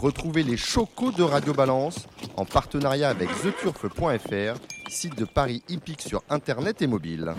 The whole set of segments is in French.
Retrouvez les chocos de Radio Balance en partenariat avec theturf.fr, site de Paris hippique sur internet et mobile.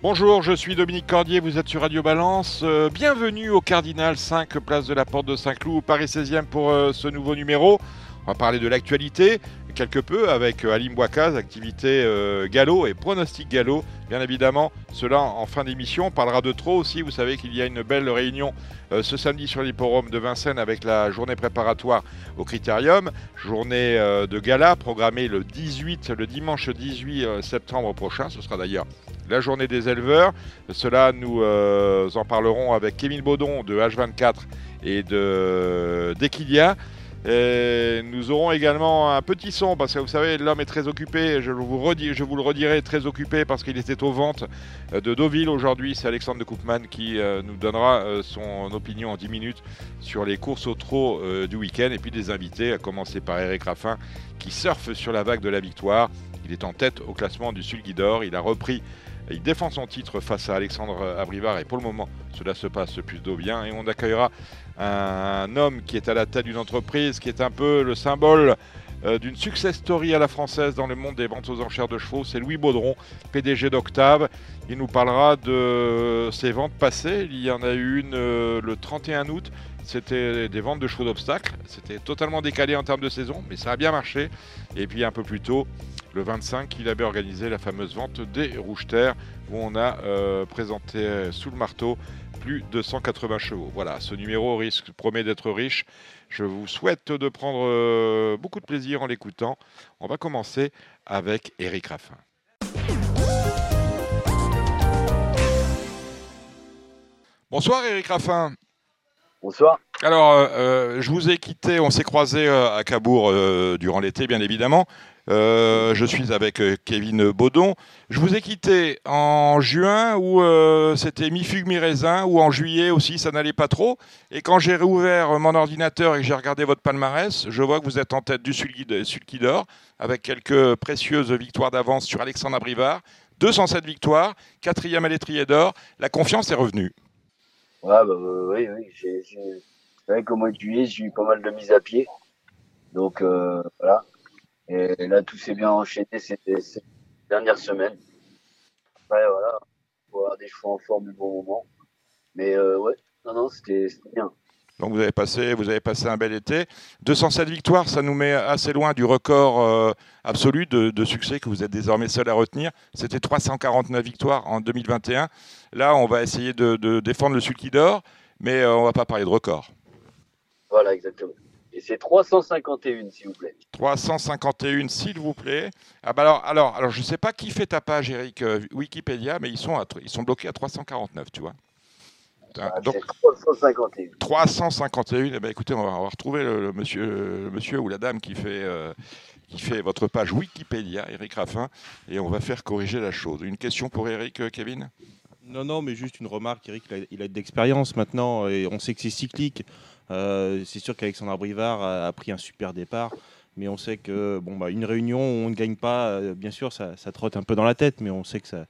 Bonjour, je suis Dominique Cordier, vous êtes sur Radio Balance. Euh, bienvenue au Cardinal 5, place de la Porte de Saint-Cloud, Paris 16e pour euh, ce nouveau numéro. On va parler de l'actualité, quelque peu, avec euh, Alim Bouakaz, activité galop et pronostic galop. Bien évidemment, cela en fin d'émission. On parlera de trop aussi. Vous savez qu'il y a une belle réunion ce samedi sur l'hipporome de Vincennes avec la journée préparatoire au Critérium. Journée de gala programmée le 18, le dimanche 18 septembre prochain. Ce sera d'ailleurs la journée des éleveurs. Cela, nous euh, en parlerons avec Kevin Baudon de H24 et de d'Equilia. Nous aurons également un petit son parce que vous savez, l'homme est très occupé. Je vous, le redirai, très occupé parce qu'il était aux ventes de Deauville aujourd'hui. C'est Alexandre de Koopman qui euh, nous donnera euh, son opinion en 10 minutes sur les courses au trot du week-end. Et puis des invités, à commencer par Eric Raffin qui surfe sur la vague de la victoire. Il est en tête au classement du Sulgidor. Il a repris il défend son titre face à Alexandre Abrivard et pour le moment, cela se passe plutôt bien. Et on accueillera un homme qui est à la tête d'une entreprise, qui est un peu le symbole euh, d'une success story à la française dans le monde des ventes aux enchères de chevaux. C'est Louis Baudron, PDG d'Octave. Il nous parlera de ses ventes passées. Il y en a eu une euh, le 31 août. C'était des ventes de chevaux d'obstacles. C'était totalement décalé en termes de saison, mais ça a bien marché. Et puis un peu plus tôt, le 25, il avait organisé la fameuse vente des Rouges Terres, où on a euh, présenté sous le marteau plus de 180 chevaux. Voilà, ce numéro risque, promet d'être riche. Je vous souhaite de prendre euh, beaucoup de plaisir en l'écoutant. On va commencer avec Eric Raffin. Bonsoir Eric Raffin. Bonsoir. Alors, euh, euh, je vous ai quitté, on s'est croisé euh, à Cabourg durant l'été, bien évidemment. je suis avec Kevin Baudon. Je vous ai quitté en juin où c'était mi-fugue, mi-raisin, ou en juillet aussi, ça n'allait pas trop. Et quand j'ai réouvert mon ordinateur et que j'ai regardé votre palmarès, je vois que vous êtes en tête du Sulkidor, avec quelques précieuses victoires d'avance sur Alexandre Abrivard. 207 victoires, quatrième à l'étrier d'or. La confiance est revenue. Ouais, bah, oui, oui. J'ai, C'est qu'au mois de juillet, j'ai eu pas mal de mises à pied. Donc, euh, voilà. Et là, tout s'est bien enchaîné ces, dernières semaines. Ouais, voilà. Pour avoir des chevaux en forme du bon moment. Mais euh, ouais, non, non, c'était, bien. Donc vous avez passé, vous avez passé un bel été. 207 victoires, ça nous met assez loin du record euh, absolu de, succès que vous êtes désormais seul à retenir. C'était 349 victoires en 2021. Là, on va essayer de, défendre le sulky d'or, mais on ne va pas parler de record. Voilà, exactement. Et c'est 351, s'il vous plaît. 351, s'il vous plaît. Ah bah alors, alors, alors, je ne sais pas qui fait ta page, Eric, euh, Wikipédia, mais ils sont, ils sont bloqués à 349, tu vois. Ah, donc, 351. 351. Eh ben, écoutez, on va, retrouver le, monsieur, monsieur ou la dame qui fait, euh, qui fait votre page Wikipédia, Eric Raffin, et on va faire corriger la chose. Une question pour Eric, euh, Kevin? Non, non, mais juste une remarque. Eric, il a, d'expérience maintenant, et on sait que c'est cyclique. Euh, c'est sûr qu'Alexandre Brivard a, pris un super départ. Mais on sait que bon, bah, une réunion où on ne gagne pas, bien sûr, ça, ça trotte un peu dans la tête, mais on sait que ça,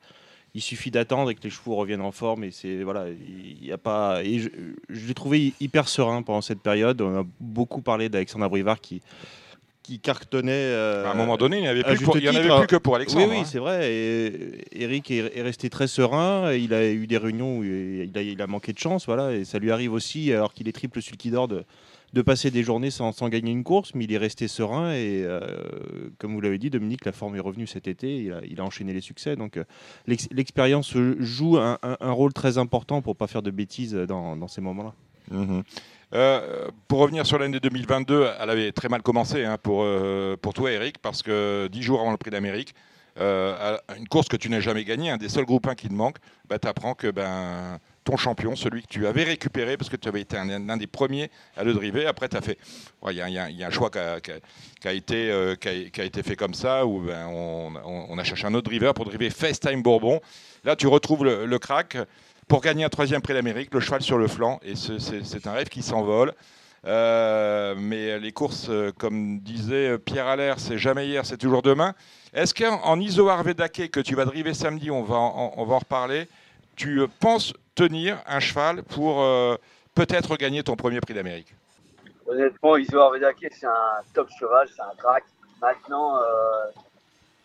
il suffit d'attendre et que les chevaux reviennent en forme. Et c'est voilà, il a pas. Et je, l'ai trouvé hyper serein pendant cette période. On a beaucoup parlé d'Alexandre Brivard qui qui cartonnait. Euh, à un moment donné, il n'y avait, plus, il y en avait plus que pour Alexandre. Oui, oui, hein. c'est vrai. Et Eric est, resté très serein. Il a eu des réunions où il a, il a, manqué de chance, voilà. Et ça lui arrive aussi, alors qu'il est triple sulky d'or, de, de passer des journées sans, gagner une course, mais il est resté serein et euh, comme vous l'avez dit, Dominique, la forme est revenue cet été, il a, enchaîné les succès. Donc euh, l'expérience joue un, rôle très important pour ne pas faire de bêtises dans, ces moments-là. Mhm. Euh, pour revenir sur l'année 2022, elle avait très mal commencé hein, pour, pour toi, Eric, parce que dix jours avant le Prix d'Amérique, une course que tu n'as jamais gagnée, un des seuls groupes 1 qui te manque, bah, tu apprends que ben, ton champion, celui que tu avais récupéré parce que tu avais été un, des premiers à le driver. Après, tu as fait. Il y, a un choix qui a, été, euh, a, été fait comme ça où ben, on, a cherché un autre driver pour driver FaceTime Bourbon. Là, tu retrouves le, crack pour gagner un troisième prix d'Amérique, le cheval sur le flanc. Et c'est un rêve qui s'envole. Euh, mais les courses, euh, comme disait Pierre Allaire, c'est jamais hier, c'est toujours demain. Est-ce qu'en Isoar Vedake que tu vas driver samedi, on va en, reparler, tu euh, penses tenir un cheval pour peut-être gagner ton premier prix d'Amérique? Honnêtement, Isoar Vedake, c'est un top cheval, c'est un crack. Maintenant, euh,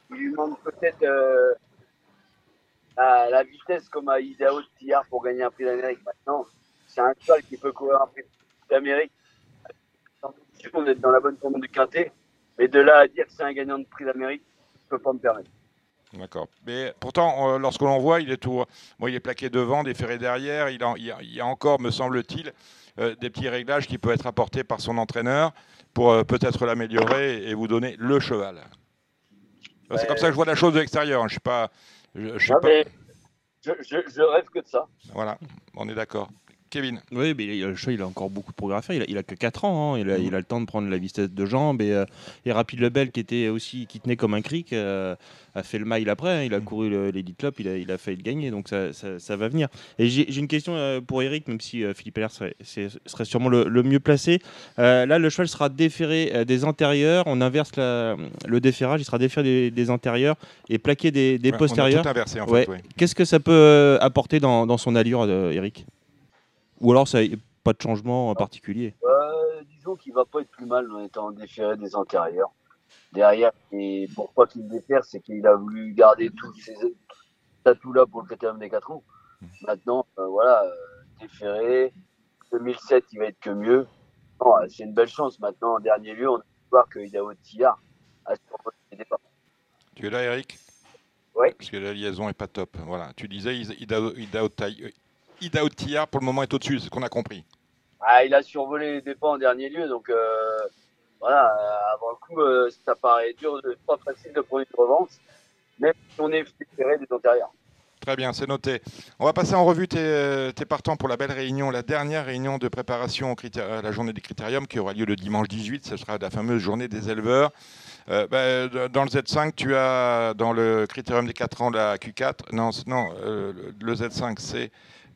il lui manque peut-être la, la vitesse comme à Idaho hier pour gagner un prix d'Amérique. Maintenant, c'est un cheval qui peut courir un prix d'Amérique. On est dans la bonne forme du quintet. Mais de là à dire que c'est un gagnant de prix d'Amérique, je peux pas me permettre. D'accord. Mais pourtant, euh, lorsque l'on voit, il est tout, bon, il est plaqué devant, déféré derrière. Il, en- il y a, il y a encore, me semble-t-il, euh, des petits réglages qui peuvent être apportés par son entraîneur pour euh, peut-être l'améliorer et vous donner le cheval. C'est comme ça que je vois la chose de l'extérieur. hein. Je suis pas, je, je pas- rêve que de ça. Voilà, on est d'accord. Kevin. Oui, mais il- le cheval, il a encore beaucoup de progrès à faire. Il a, il a que 4 ans. hein. Il, a, il a le temps de prendre la vitesse de jambes. Et, euh, et Rapide Lebel, qui était aussi qui tenait comme un cric, euh, a fait le mile après. hein. Il a couru le- l'Elite Club. Il a, il a failli le gagner. Donc ça, ça, ça va venir. Et j'ai une question euh, pour Eric, même si Philippe Heller serait, sûrement le, le mieux placé. Là, le cheval sera déféré des antérieurs. On inverse la- le déferrage. Il sera déféré des, des antérieurs et plaqué des, des Ouais, postérieurs. On a tout inversé, en Ouais. fait. Qu'est-ce que ça peut apporter dans, dans son allure, Eric? Ou alors, ça pas de changement en particulier Euh, disons qu'il va pas être plus mal en étant déféré des antérieurs. Derrière, et pourquoi qu'il défère, c'est qu'il a voulu garder tous ces atouts-là pour le critérium des 4 ans. Maintenant, euh, voilà, euh, déféré, 2007, il va être que mieux. Non, euh, c'est une belle chance. Maintenant, en dernier lieu, on peut voir que Idaho Tillard a survolé les départs. Tu es là, Eric? Oui. Parce que la liaison est pas top. Voilà. Tu disais Ida- Ida- Tillard, pour le moment, est au-dessus. C'est ce qu'on a compris. Ah, il a survolé les dépens en dernier lieu, donc euh, voilà, euh, avant le coup, euh, ça paraît dur, de, pas facile de prendre une revanche, même si on est déféré des antérieurs. Très bien, c'est noté. On va passer en revue tes, tes partants pour la belle réunion, la dernière réunion de préparation à la journée des critériums qui aura lieu le dimanche 18. Ce sera la fameuse journée des éleveurs. Euh, bah, dans le Z5, tu as dans le critérium des 4 ans la Q4. Non, non euh, le Z5, c'est.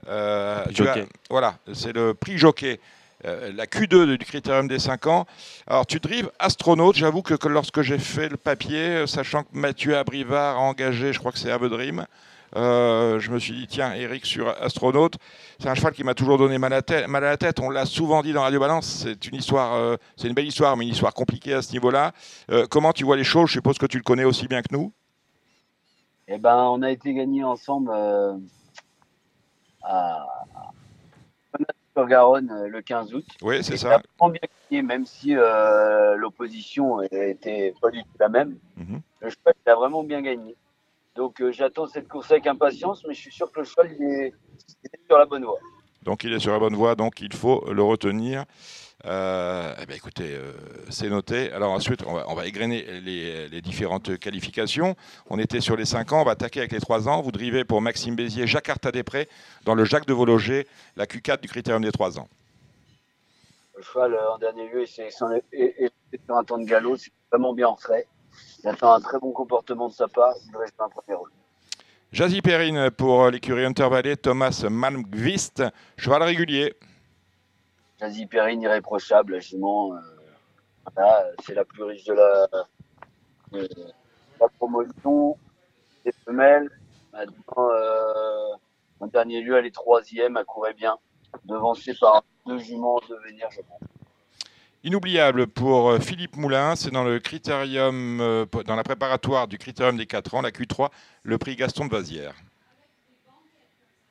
Euh, tu Jockey. as- voilà, c'est le prix jockey. euh, la Q2 du critérium des 5 ans. Alors, tu drives astronaute. J'avoue que, que lorsque j'ai fait le papier, euh, sachant que Mathieu Abrivard a engagé, je crois que c'est Avedrim, euh, je me suis dit, tiens, Eric sur astronaute, c'est un cheval qui m'a toujours donné mal à, tête, mal à la tête. On l'a souvent dit dans Radio Balance, c'est une histoire, euh, c'est une belle histoire, mais une histoire compliquée à ce niveau-là. Euh, comment tu vois les choses? Je suppose que tu le connais aussi bien que nous. Eh ben, on a été gagné ensemble euh, à sur Garonne euh, le 15 août. Oui, c'est ça. il a vraiment bien gagné, même si euh, l'opposition était pas du tout la même. Mhm. Le cheval, il a vraiment bien gagné. Donc, euh, j'attends cette course avec impatience, mais je suis sûr que le cheval, il est, il est sur la bonne voie. Donc il est sur la bonne voie, donc il faut le retenir. Euh, eh ben, écoutez, euh, c'est noté. Alors ensuite, on va, on va égrener les, différentes qualifications. On était sur les 5 ans, on va attaquer avec les 3 ans. Vous drivez pour Maxime Bézier, Jacques Artadé-Pré, dans le Jacques de Vologer, la Q4 du critérium des 3 ans. Le cheval, euh, en dernier lieu, est, est, est, est sur un temps de galop, c'est vraiment bien en frais. Il attend un très bon comportement de sa part. Il jouer un premier rôle. Jazzy Perrine pour l'écurie Intervalley, Thomas Malmqvist, cheval régulier. Jazzy Perrine, irréprochable, jument. euh, voilà, c'est la plus riche de la, de la promotion. Des femelles. Maintenant, euh, en dernier lieu, elle est troisième, elle courait bien. Devancée par deux juments de venir, je pense. Inoubliable pour euh, Philippe Moulin, c'est dans le critérium, euh, dans la préparatoire du critérium des 4 ans, la Q3, le prix Gaston de Vazière.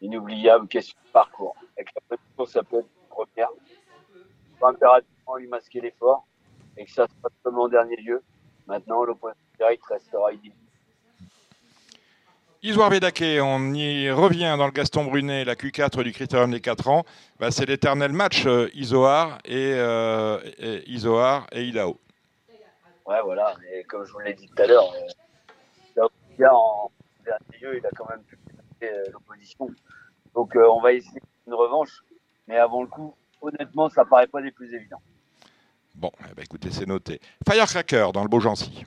Inoubliable, question de parcours. Avec la course, ça peut être une première. Faut impérativement lui masquer l'effort et que ça passe comme en dernier lieu. Maintenant, l'opposition direct restera idéal. Isoire Bédaquet, on y revient dans le Gaston Brunet, la Q4 du critérium des 4 ans. Bah, c'est l'éternel match euh, Isoar et, euh, et Isoar et Idaho. Ouais, voilà. Et comme je vous l'ai dit tout à l'heure, euh, en dernier lieu, il a quand même pu euh, l'opposition. Donc, on va essayer une revanche. Mais avant le coup, honnêtement, ça paraît pas des plus évidents. Bon, eh ben, écoutez, c'est noté. Firecracker dans le Beaugency.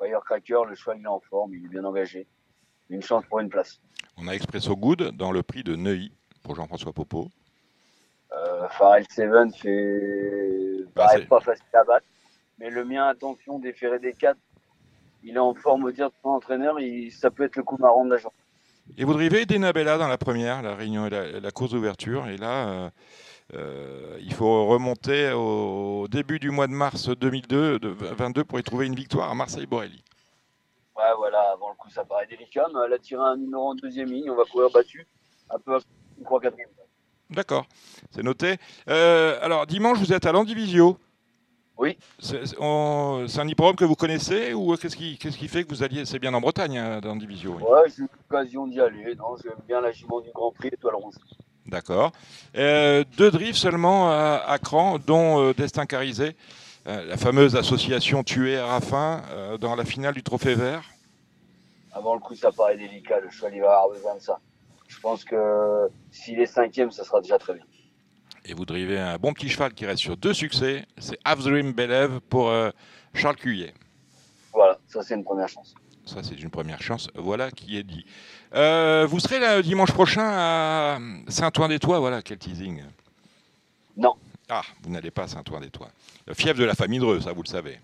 Firecracker, le cheval, il est en forme, il est bien engagé. Une chance pour une place. On a Expresso Good dans le prix de Neuilly pour Jean-François Popeau. Euh, Seven fait Bah, c'est- pas facile à battre. Mais le mien, attention, déféré des 4, il est en forme au dire de son entraîneur, il, ça peut être le coup marrant de la journée. Et vous drivez Denabella dans la première, la réunion et la, la course d'ouverture. Et là, euh, euh, il faut remonter au début du mois de mars 2002, de 22 pour y trouver une victoire à Marseille-Borelli. Ouais, voilà, avant le coup, ça paraît délicat, mais elle a tiré un numéro en deuxième ligne, on va courir battu, un peu à 3 4 D'accord, c'est noté. Euh, alors, dimanche, vous êtes à Landivisio. Oui. C'est on- un hippodrome que vous connaissez ou qu'est-ce qui, qu'est-ce qui fait que vous alliez C'est bien en Bretagne, hein, Landivisio. oui. Ouais, j'ai eu l'occasion d'y aller, non, j'aime bien la jument du Grand Prix étoile rouge. D'accord. Euh, deux drifts seulement à, à Cran, dont euh, Destin Carisé, la fameuse association tuée à Raffin euh, dans la finale du Trophée Vert. Avant le coup, ça paraît délicat, le cheval, il va avoir besoin de ça. Je pense que s'il est cinquième, ça sera déjà très bien. Et vous drivez un bon petit cheval qui reste sur deux succès. C'est Half Dream Belev pour euh, Charles Cuillet. Voilà, ça c'est une première chance. Ça, c'est une première chance. Voilà qui est dit. Euh, vous serez là dimanche prochain à Saint-Ouen-des-Tois. Voilà, quel teasing. Non. Ah, vous n'allez pas à Saint-Ouen-des-Tois. Le fief de la famille Dreux, ça, vous le savez.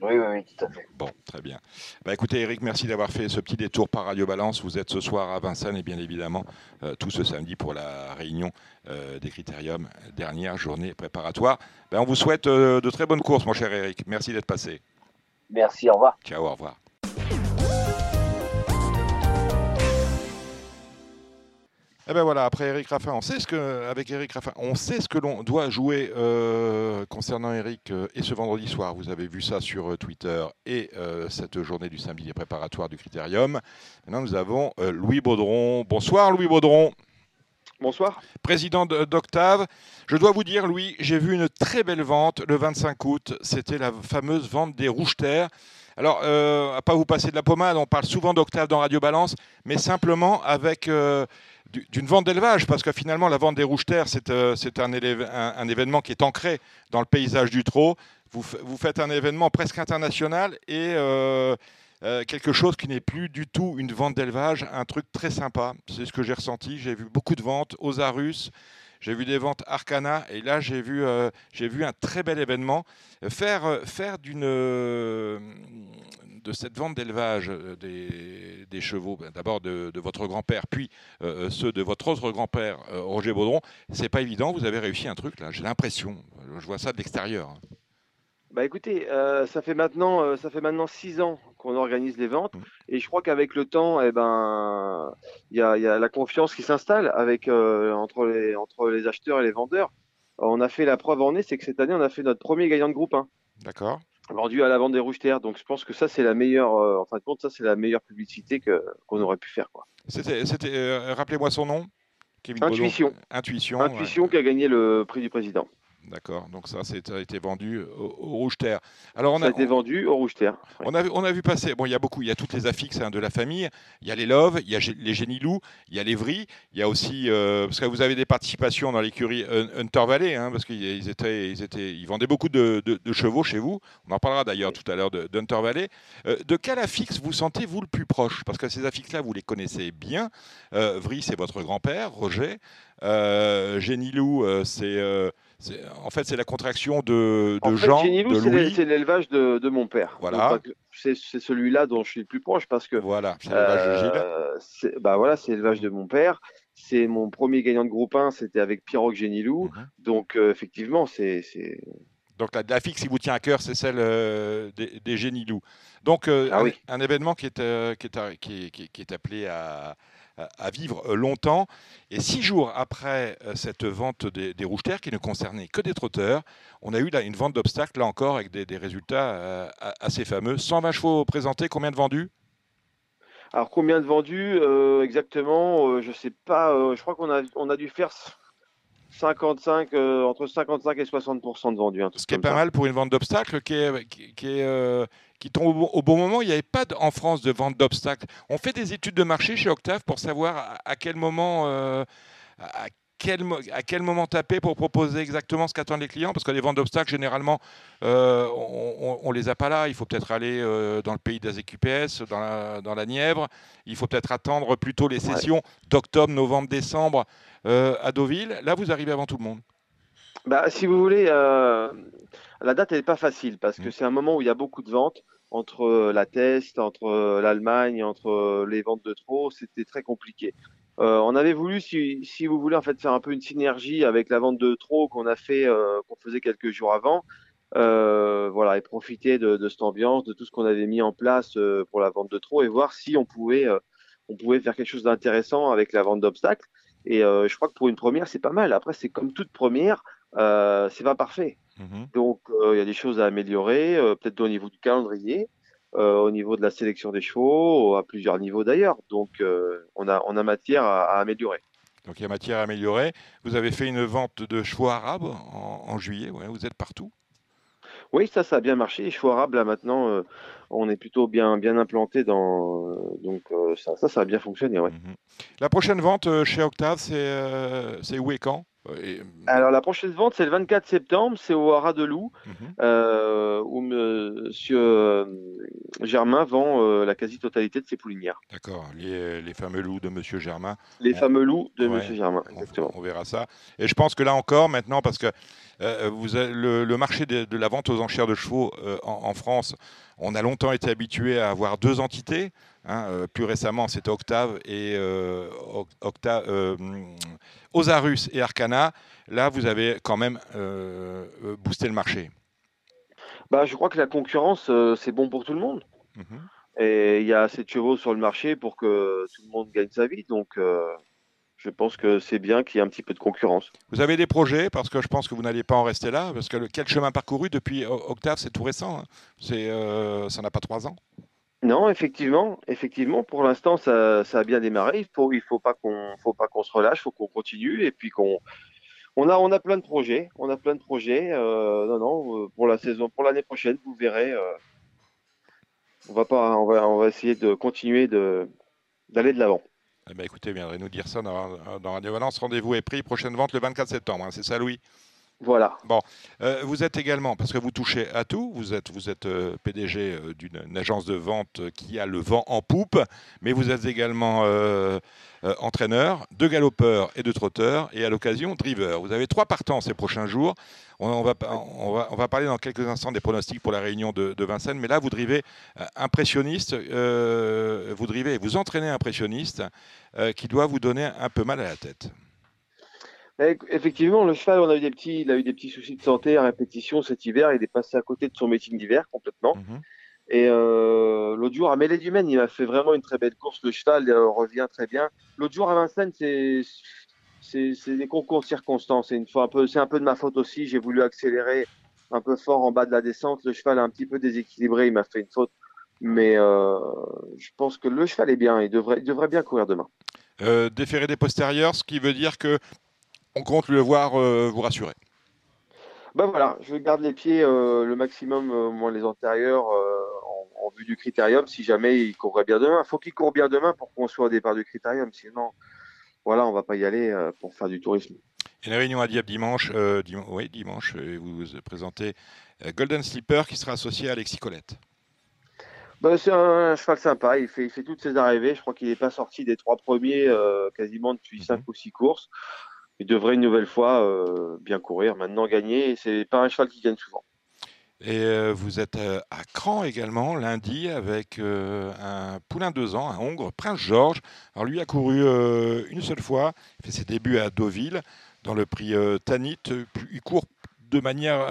Oui, oui, oui, tout à fait. Bon, très bien. Bah, écoutez, Eric, merci d'avoir fait ce petit détour par Radio Balance. Vous êtes ce soir à Vincennes et bien évidemment euh, tout ce samedi pour la réunion euh, des critériums, dernière journée préparatoire. Ben, on vous souhaite euh, de très bonnes courses, mon cher Eric. Merci d'être passé. Merci, au revoir. Ciao, au revoir. Eh ben voilà, après Eric Raffin, on sait ce que, avec Eric Raffin, on sait ce que l'on doit jouer euh, concernant Eric euh, et ce vendredi soir. Vous avez vu ça sur euh, Twitter et cette journée du samedi des préparatoires du Critérium. Maintenant, nous avons Louis Baudron. Bonsoir, Louis Baudron, Bonsoir. président de- d'Octave. Je dois vous dire, Louis, j'ai vu une très belle vente le 25 août. C'était la fameuse vente des rouges terres. Alors, à pas vous passer de la pommade, on parle souvent d'Octave dans Radio Balance, mais simplement avec d'une vente d'élevage, parce que finalement, la vente des rouges terres, c'est euh, un, événement qui est ancré dans le paysage du trot. Vous, faites un événement presque international et euh, euh, quelque chose qui n'est plus du tout une vente d'élevage, un truc très sympa. C'est ce que j'ai ressenti. J'ai vu beaucoup de ventes aux Arus. J'ai vu des ventes Arcana et là j'ai vu, un très bel événement. Faire, d'une, de cette vente d'élevage euh, des, des chevaux, ben, d'abord de, de votre grand-père, puis euh, ceux de votre autre grand-père, euh, Roger Baudron, c'est pas évident. Vous avez réussi un truc là, j'ai l'impression. Je vois ça de l'extérieur. hein. Bah écoutez, euh, ça fait maintenant euh, ça fait maintenant six ans qu'on organise les ventes Mm. et je crois qu'avec le temps, eh ben il y a, il y a la confiance qui s'installe avec euh, entre les entre les acheteurs et les vendeurs. On a fait la preuve en est, c'est que cette année on a fait notre premier gagnant de groupe 1 D'accord vendu à la vente des rouges terres. Donc je pense que ça c'est la meilleure, euh, en fin de compte ça c'est la meilleure publicité que qu'on aurait pu faire quoi. C'était, c'était euh, rappelez-moi son nom. Kevin. Intuition. Intuition. ouais. Intuition qui a gagné le prix du président. D'accord. Donc ça, ça a été vendu au, au Rouge Terre. Alors on ça a a, été vendu au rouge terre. Ouais. on a, vu- on a vu passer. Bon, il y a beaucoup. Il y a toutes les affixes hein, de la famille. Il y a les Love, il y a les Génilou, il y a les Vry. Il y a aussi euh, parce que vous avez des participations dans l'écurie Hun- Hunter Valley, hein, parce qu'ils ils étaient, ils étaient, ils vendaient beaucoup de, de- de chevaux chez vous. On en parlera d'ailleurs tout à l'heure de d'Hunter Valley. Euh, de quel affixe vous sentez-vous le plus proche? Parce que ces affixes-là, vous les connaissez bien. Euh, Vry, c'est votre grand-père, Roger. Euh, Génilou, euh, c'est- en fait c'est la contraction de, de En Jean, Génilou, de c'est l'é- Louis. c'est l'élevage de, de mon père. Voilà. Donc, C'est celui-là dont je suis le plus proche parce que Voilà, c'est l'élevage de Gilles. euh, bah voilà, c'est l'élevage de mon père. C'est mon premier gagnant de groupe 1, c'était avec Pierrock Génilou. Mhm. Donc euh, effectivement, c'est Donc la, la fixe qui vous tient à cœur, c'est celle euh, des, des Génilous. Donc euh, Ah un, oui. un événement qui est, euh, qui, est, qui est- qui est appelé à, à- vivre euh, longtemps. Et six jours après euh, cette vente des, des rouges terres, qui ne concernait que des trotteurs, on a eu là une vente d'obstacles, là encore, avec des, des résultats euh, assez fameux. 120 chevaux présentés, combien de vendus Alors combien de vendus euh, exactement euh, Je sais pas. euh, je crois qu'on a on a dû faire 55 euh, entre 55 et 60 de vendus. Ce qui est pas ça. mal pour une vente d'obstacles qui, est, qui, qui est, qui tombe au bon, moment. Il n'y avait pas en France de vente d'obstacles. On fait des études de marché chez Octave pour savoir à, quel moment. euh, à quel, mo- à quel moment taper pour proposer exactement ce qu'attendent les clients Parce que les ventes d'obstacles, généralement, euh, on ne les a pas là. Il faut peut-être aller euh, dans le pays des AZQPS, dans la, dans la Nièvre. Il faut peut-être attendre plutôt les sessions d'octobre, novembre, décembre euh, à Deauville. Là, vous arrivez avant tout le monde. Bah, si vous voulez, la date elle n'est pas facile parce que Mm. c'est un moment où il y a beaucoup de ventes. entre la Test, entre l'Allemagne, entre les ventes de trop, c'était très compliqué. on avait voulu, si, si, vous voulez, en fait, faire un peu une synergie avec la vente de trop qu'on a fait, qu'on faisait quelques jours avant. voilà, et profiter de, de, cette ambiance, de tout ce qu'on avait mis en place pour la vente de trop et voir si on pouvait, on pouvait faire quelque chose d'intéressant avec la vente d'obstacles. Et je crois que pour une première, c'est pas mal. Après, c'est comme toute première, c'est pas parfait. Mhm. Donc, il y a des choses à améliorer, peut-être au niveau du calendrier, au niveau de la sélection des chevaux, à plusieurs niveaux d'ailleurs. Donc, on, a, on a matière à, améliorer. Donc, il y a matière à améliorer. Vous avez fait une vente de chevaux arabes en, juillet, ouais, vous êtes partout? Oui, ça, ça a bien marché. Les chevaux arabes, là, maintenant, on est plutôt bien, bien implanté dans. donc, ça, ça, ça, a bien fonctionné, ouais. Mhm. La prochaine vente chez Octave, c'est où et quand? Euh, Alors la prochaine vente, c'est le 24 septembre, c'est au Haras de Loup, mhm. euh, où Monsieur euh, Germain vend la quasi-totalité de ses poulinières. D'accord, les, fameux loups de Monsieur Germain. Les fameux loups de Monsieur Germain, exactement. On, verra ça. Et je pense que là encore, maintenant, parce que vous le, marché de, la vente aux enchères de chevaux en, France, on a longtemps été habitué à avoir deux entités. Hein, plus récemment, c'était Octave et Octave Osarus et Arcana, là, vous avez quand même euh, euh, boosté le marché. Bah, je crois que la concurrence, euh, c'est bon pour tout le monde. Mhm. Et il y a assez de chevaux sur le marché pour que tout le monde gagne sa vie. Donc, je pense que c'est bien qu'il y ait un petit peu de concurrence. Vous avez des projets? Parce que je pense que vous n'allez pas en rester là. Parce que le, quel chemin parcouru depuis Octave, c'est tout récent. Hein. C'est, ça n'a pas trois ans. Non, effectivement, effectivement, pour l'instant, ça, ça, a bien démarré. Il faut, il faut pas qu'on, faut pas qu'on se relâche, faut qu'on continue et puis qu'on, on a, on a plein de projets, on a plein de projets. Euh, non, non, euh, pour la saison, pour l'année prochaine, vous verrez. Euh, on va pas, on va, on va essayer de continuer de, d'aller de l'avant. Eh ben, écoutez, viendrez nous dire ça dans, dans Radio Valence. Rendez-vous est pris. Prochaine vente le 24 septembre. Hein. c'est ça, Louis? Voilà. Bon, euh, vous êtes également, parce que vous touchez à tout, vous êtes, vous êtes euh, PDG euh, d'une agence de vente qui a le vent en poupe, mais vous êtes également entraîneur de galopeurs et de trotteurs, et à l'occasion driver. Vous avez trois partants ces prochains jours. On, va, parler dans quelques instants des pronostics pour la réunion de, de Vincennes, mais là, vous drivez impressionniste, vous drivez, vous entraînez impressionniste, qui doit vous donner un peu mal à la tête. Effectivement, le cheval, on a eu des petits, il a eu des petits soucis de santé à répétition cet hiver. Il est passé à côté de son meeting d'hiver complètement. Mhm. Et euh, l'autre jour à Mêlée du Maine, il a fait vraiment une très belle course. Le cheval revient très bien. L'autre jour à Vincennes, c'est c'est des concours de circonstances. C'est une fois un peu, c'est un peu de ma faute aussi. J'ai voulu accélérer un peu fort en bas de la descente. Le cheval est un petit peu déséquilibré. Il m'a fait une faute. Mais euh, je pense que le cheval est bien. Il devrait, il devrait bien courir demain. Euh, déférer des postérieurs, ce qui veut dire que on compte le voir euh, vous rassurer. Ben voilà, je garde les pieds euh, le maximum, euh, moins les antérieurs, en, vue du critérium. Si jamais il courrait bien demain, il faut qu'il court bien demain pour qu'on soit au départ du critérium. Sinon, voilà, on va pas y aller pour faire du tourisme. Une réunion à Dieppe dimanche, oui, dimanche, vous présentez Golden Slipper qui sera associé à Alexis Colette. Ben, c'est un, cheval sympa, il fait, il fait toutes ses arrivées. Je crois qu'il n'est pas sorti des trois premiers quasiment depuis 5 mhm. ou 6 courses il devrait une nouvelle fois euh, bien courir. Maintenant, gagner, c'est pas un cheval qui gagne souvent. Et euh, vous êtes euh, à Cran également lundi avec un poulain deux ans, un Hongre, Prince Georges. Alors lui a couru une seule fois, il fait ses débuts à Deauville dans le prix Tanit. Il court de manière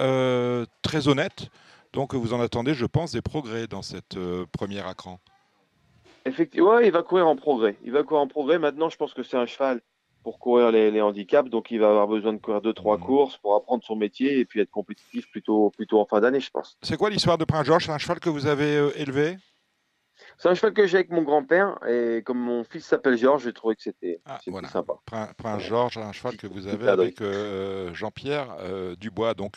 très honnête, donc vous en attendez, je pense, des progrès dans cette première à Cran. Effectivement, il va courir en progrès. Il va courir en progrès. Maintenant, je pense que c'est un cheval pour courir les, handicaps. Donc, il va avoir besoin de courir deux, trois mmh. courses pour apprendre son métier et puis être compétitif plutôt, plutôt en fin d'année, je pense. C'est quoi l'histoire de Prince Georges C'est un cheval que vous avez euh, élevé? C'est un cheval que j'ai avec mon grand-père et comme mon fils s'appelle Georges, j'ai trouvé que c'était ah, sympa. Prince, Georges, un cheval que vous avez avec euh, Jean-Pierre euh, Dubois, donc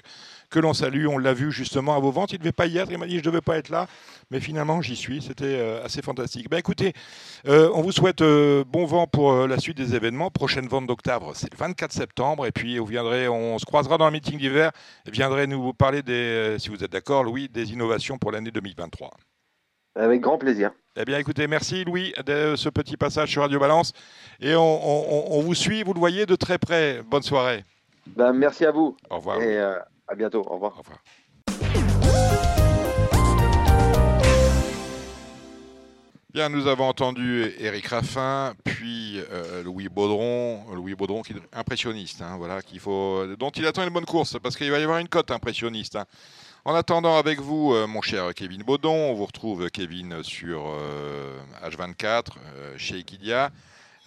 que l'on salue. On l'a vu justement à vos ventes. Il ne devait pas y être. Il m'a dit je ne devais pas être là, mais finalement j'y suis. C'était euh, assez fantastique. Ben écoutez, on vous souhaite bon vent pour la suite des événements. Prochaine vente d'octobre, c'est le 24 septembre, et puis vous viendrez, on se croisera dans le meeting d'hiver. Viendrez nous parler des, si vous êtes d'accord, Louis, des innovations pour l'année 2023. Avec grand plaisir. Eh bien, écoutez, merci Louis de ce petit passage sur Radio Balance. Et on, vous suit, vous le voyez de très près. Bonne soirée. Ben, merci à vous. Au revoir. Et euh, à bientôt. Au revoir. Au revoir. Bien, nous avons entendu Eric Raffin, puis euh, Louis Baudron, Louis Baudron qui est impressionniste, hein, voilà, qu'il faut, dont il attend une bonne course, parce qu'il va y avoir une cote impressionniste. hein. En attendant, avec vous, euh, mon cher Kevin Baudon, on vous retrouve Kevin sur euh, H24 euh, chez Equidia.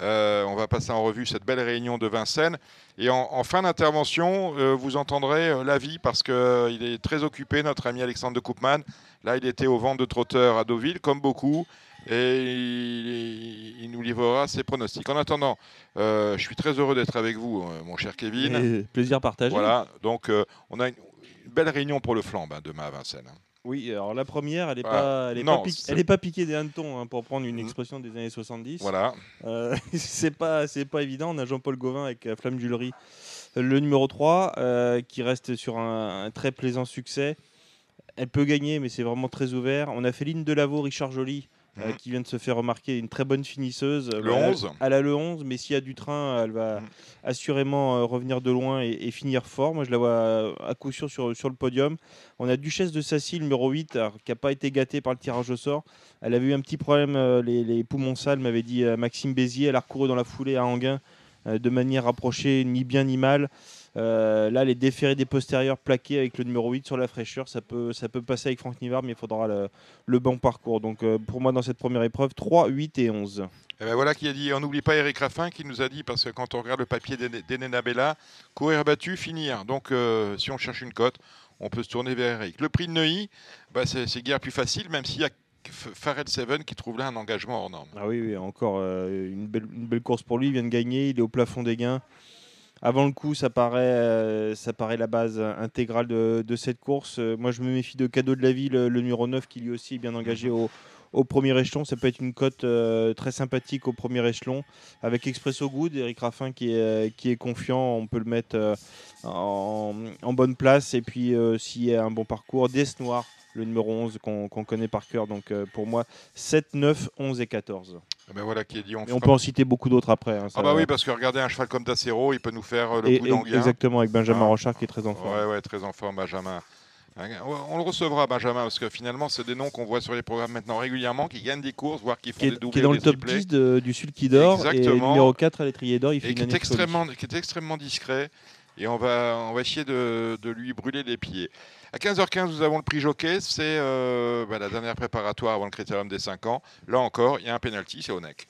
Euh, on va passer en revue cette belle réunion de Vincennes. Et en, en fin d'intervention, euh, vous entendrez euh, l'avis parce qu'il est très occupé, notre ami Alexandre de Koopman. Là, il était au vent de trotteur à Deauville, comme beaucoup et il, il nous livrera ses pronostics. En attendant, euh, je suis très heureux d'être avec vous, euh, mon cher Kevin. Et plaisir partagé. Voilà, donc euh, on a une belle réunion pour le flambe hein, demain à Vincennes. Oui, alors la première, elle n'est Voilà. pas, elle est Non, pas, c'est- elle est pas piquée des hannetons, hein, pour prendre une Mhm. expression des années 70. Voilà, Euh, c'est pas, c'est pas évident. On a Jean-Paul Gauvin avec euh, Flamme Julerie, le numéro 3, euh, qui reste sur un, un très plaisant succès. Elle peut gagner, mais c'est vraiment très ouvert. On a Féline Delaveau, Richard Joly, euh, Mhm. qui vient de se faire remarquer, une très bonne finisseuse. Le Voilà, 11. Elle a le 11, mais s'il y a du train, elle va Mhm. assurément euh, revenir de loin et, et finir fort. Moi, je la vois euh, à coup sûr sur, sur le podium. On a Duchesse de Sassy, numéro 8, alors, qui n'a pas été gâtée par le tirage au sort. Elle avait eu un petit problème, euh, les, les poumons sales, m'avait dit euh, Maxime Bézier. Elle a recouru dans la foulée à Anguin euh, de manière rapprochée, ni bien ni mal. Euh, là, les déférés des postérieurs plaqués avec le numéro 8 sur la fraîcheur, ça peut, ça peut passer avec Franck Nivard, mais il faudra le, le bon parcours. Donc euh, pour moi, dans cette première épreuve, 3, 8 et 11. Et ben voilà qui a dit. On n'oublie pas Eric Raffin qui nous a dit, parce que quand on regarde le papier d'Ene- d'Enena Bella, courir battu, finir. Donc euh, si on cherche une cote, on peut se tourner vers Eric. Le prix de Neuilly, bah, c'est guère plus facile, même s'il y a F- Fared Seven qui trouve là un engagement hors norme. Ah oui, oui, encore euh, une, belle, une belle course pour lui. Il vient de gagner, il est au plafond des gains. Avant le coup, ça paraît, euh, ça paraît la base intégrale de, cette course. Euh, moi, je me méfie de Cadeau de la Ville, le numéro 9, qui lui aussi est bien engagé au, premier échelon. Ça peut être une cote euh, très sympathique au premier échelon. Avec Expresso Good, Eric Raffin qui est, confiant, on peut le mettre en, bonne place. Et puis, s'il y a un bon parcours, Death Noir, le numéro 11 qu'on connaît par cœur. Donc, euh, pour moi, 7, 9, 11 et 14. Et ben voilà qui a dit. On Et peut en citer beaucoup d'autres après. hein, ça Ah bah va. oui, parce que regardez un cheval comme Dacero, il peut nous faire euh, le Et- coup et- d'Anguien. exactement, avec Benjamin Ah. Rochard qui est très en forme. Ouais, ouais, très en forme, Benjamin. Hein, On le recevra, Benjamin, parce que finalement, c'est des noms qu'on voit sur les programmes maintenant régulièrement, qui gagnent des courses, voire qui font Qui des est, doublés qui est dans le des top triplés, 10 de- du Sulky d'Or. Et Exactement. numéro 4 à l'étrier d'or, il fait et une qui est, extrêmement, qui est extrêmement discret. Et on va, on va essayer de, de lui brûler les pieds. À 15h15, nous avons le prix Jockey. C'est euh, bah, la dernière préparatoire avant le critérium des 5 ans. Là encore, il y a un penalty, c'est Onek.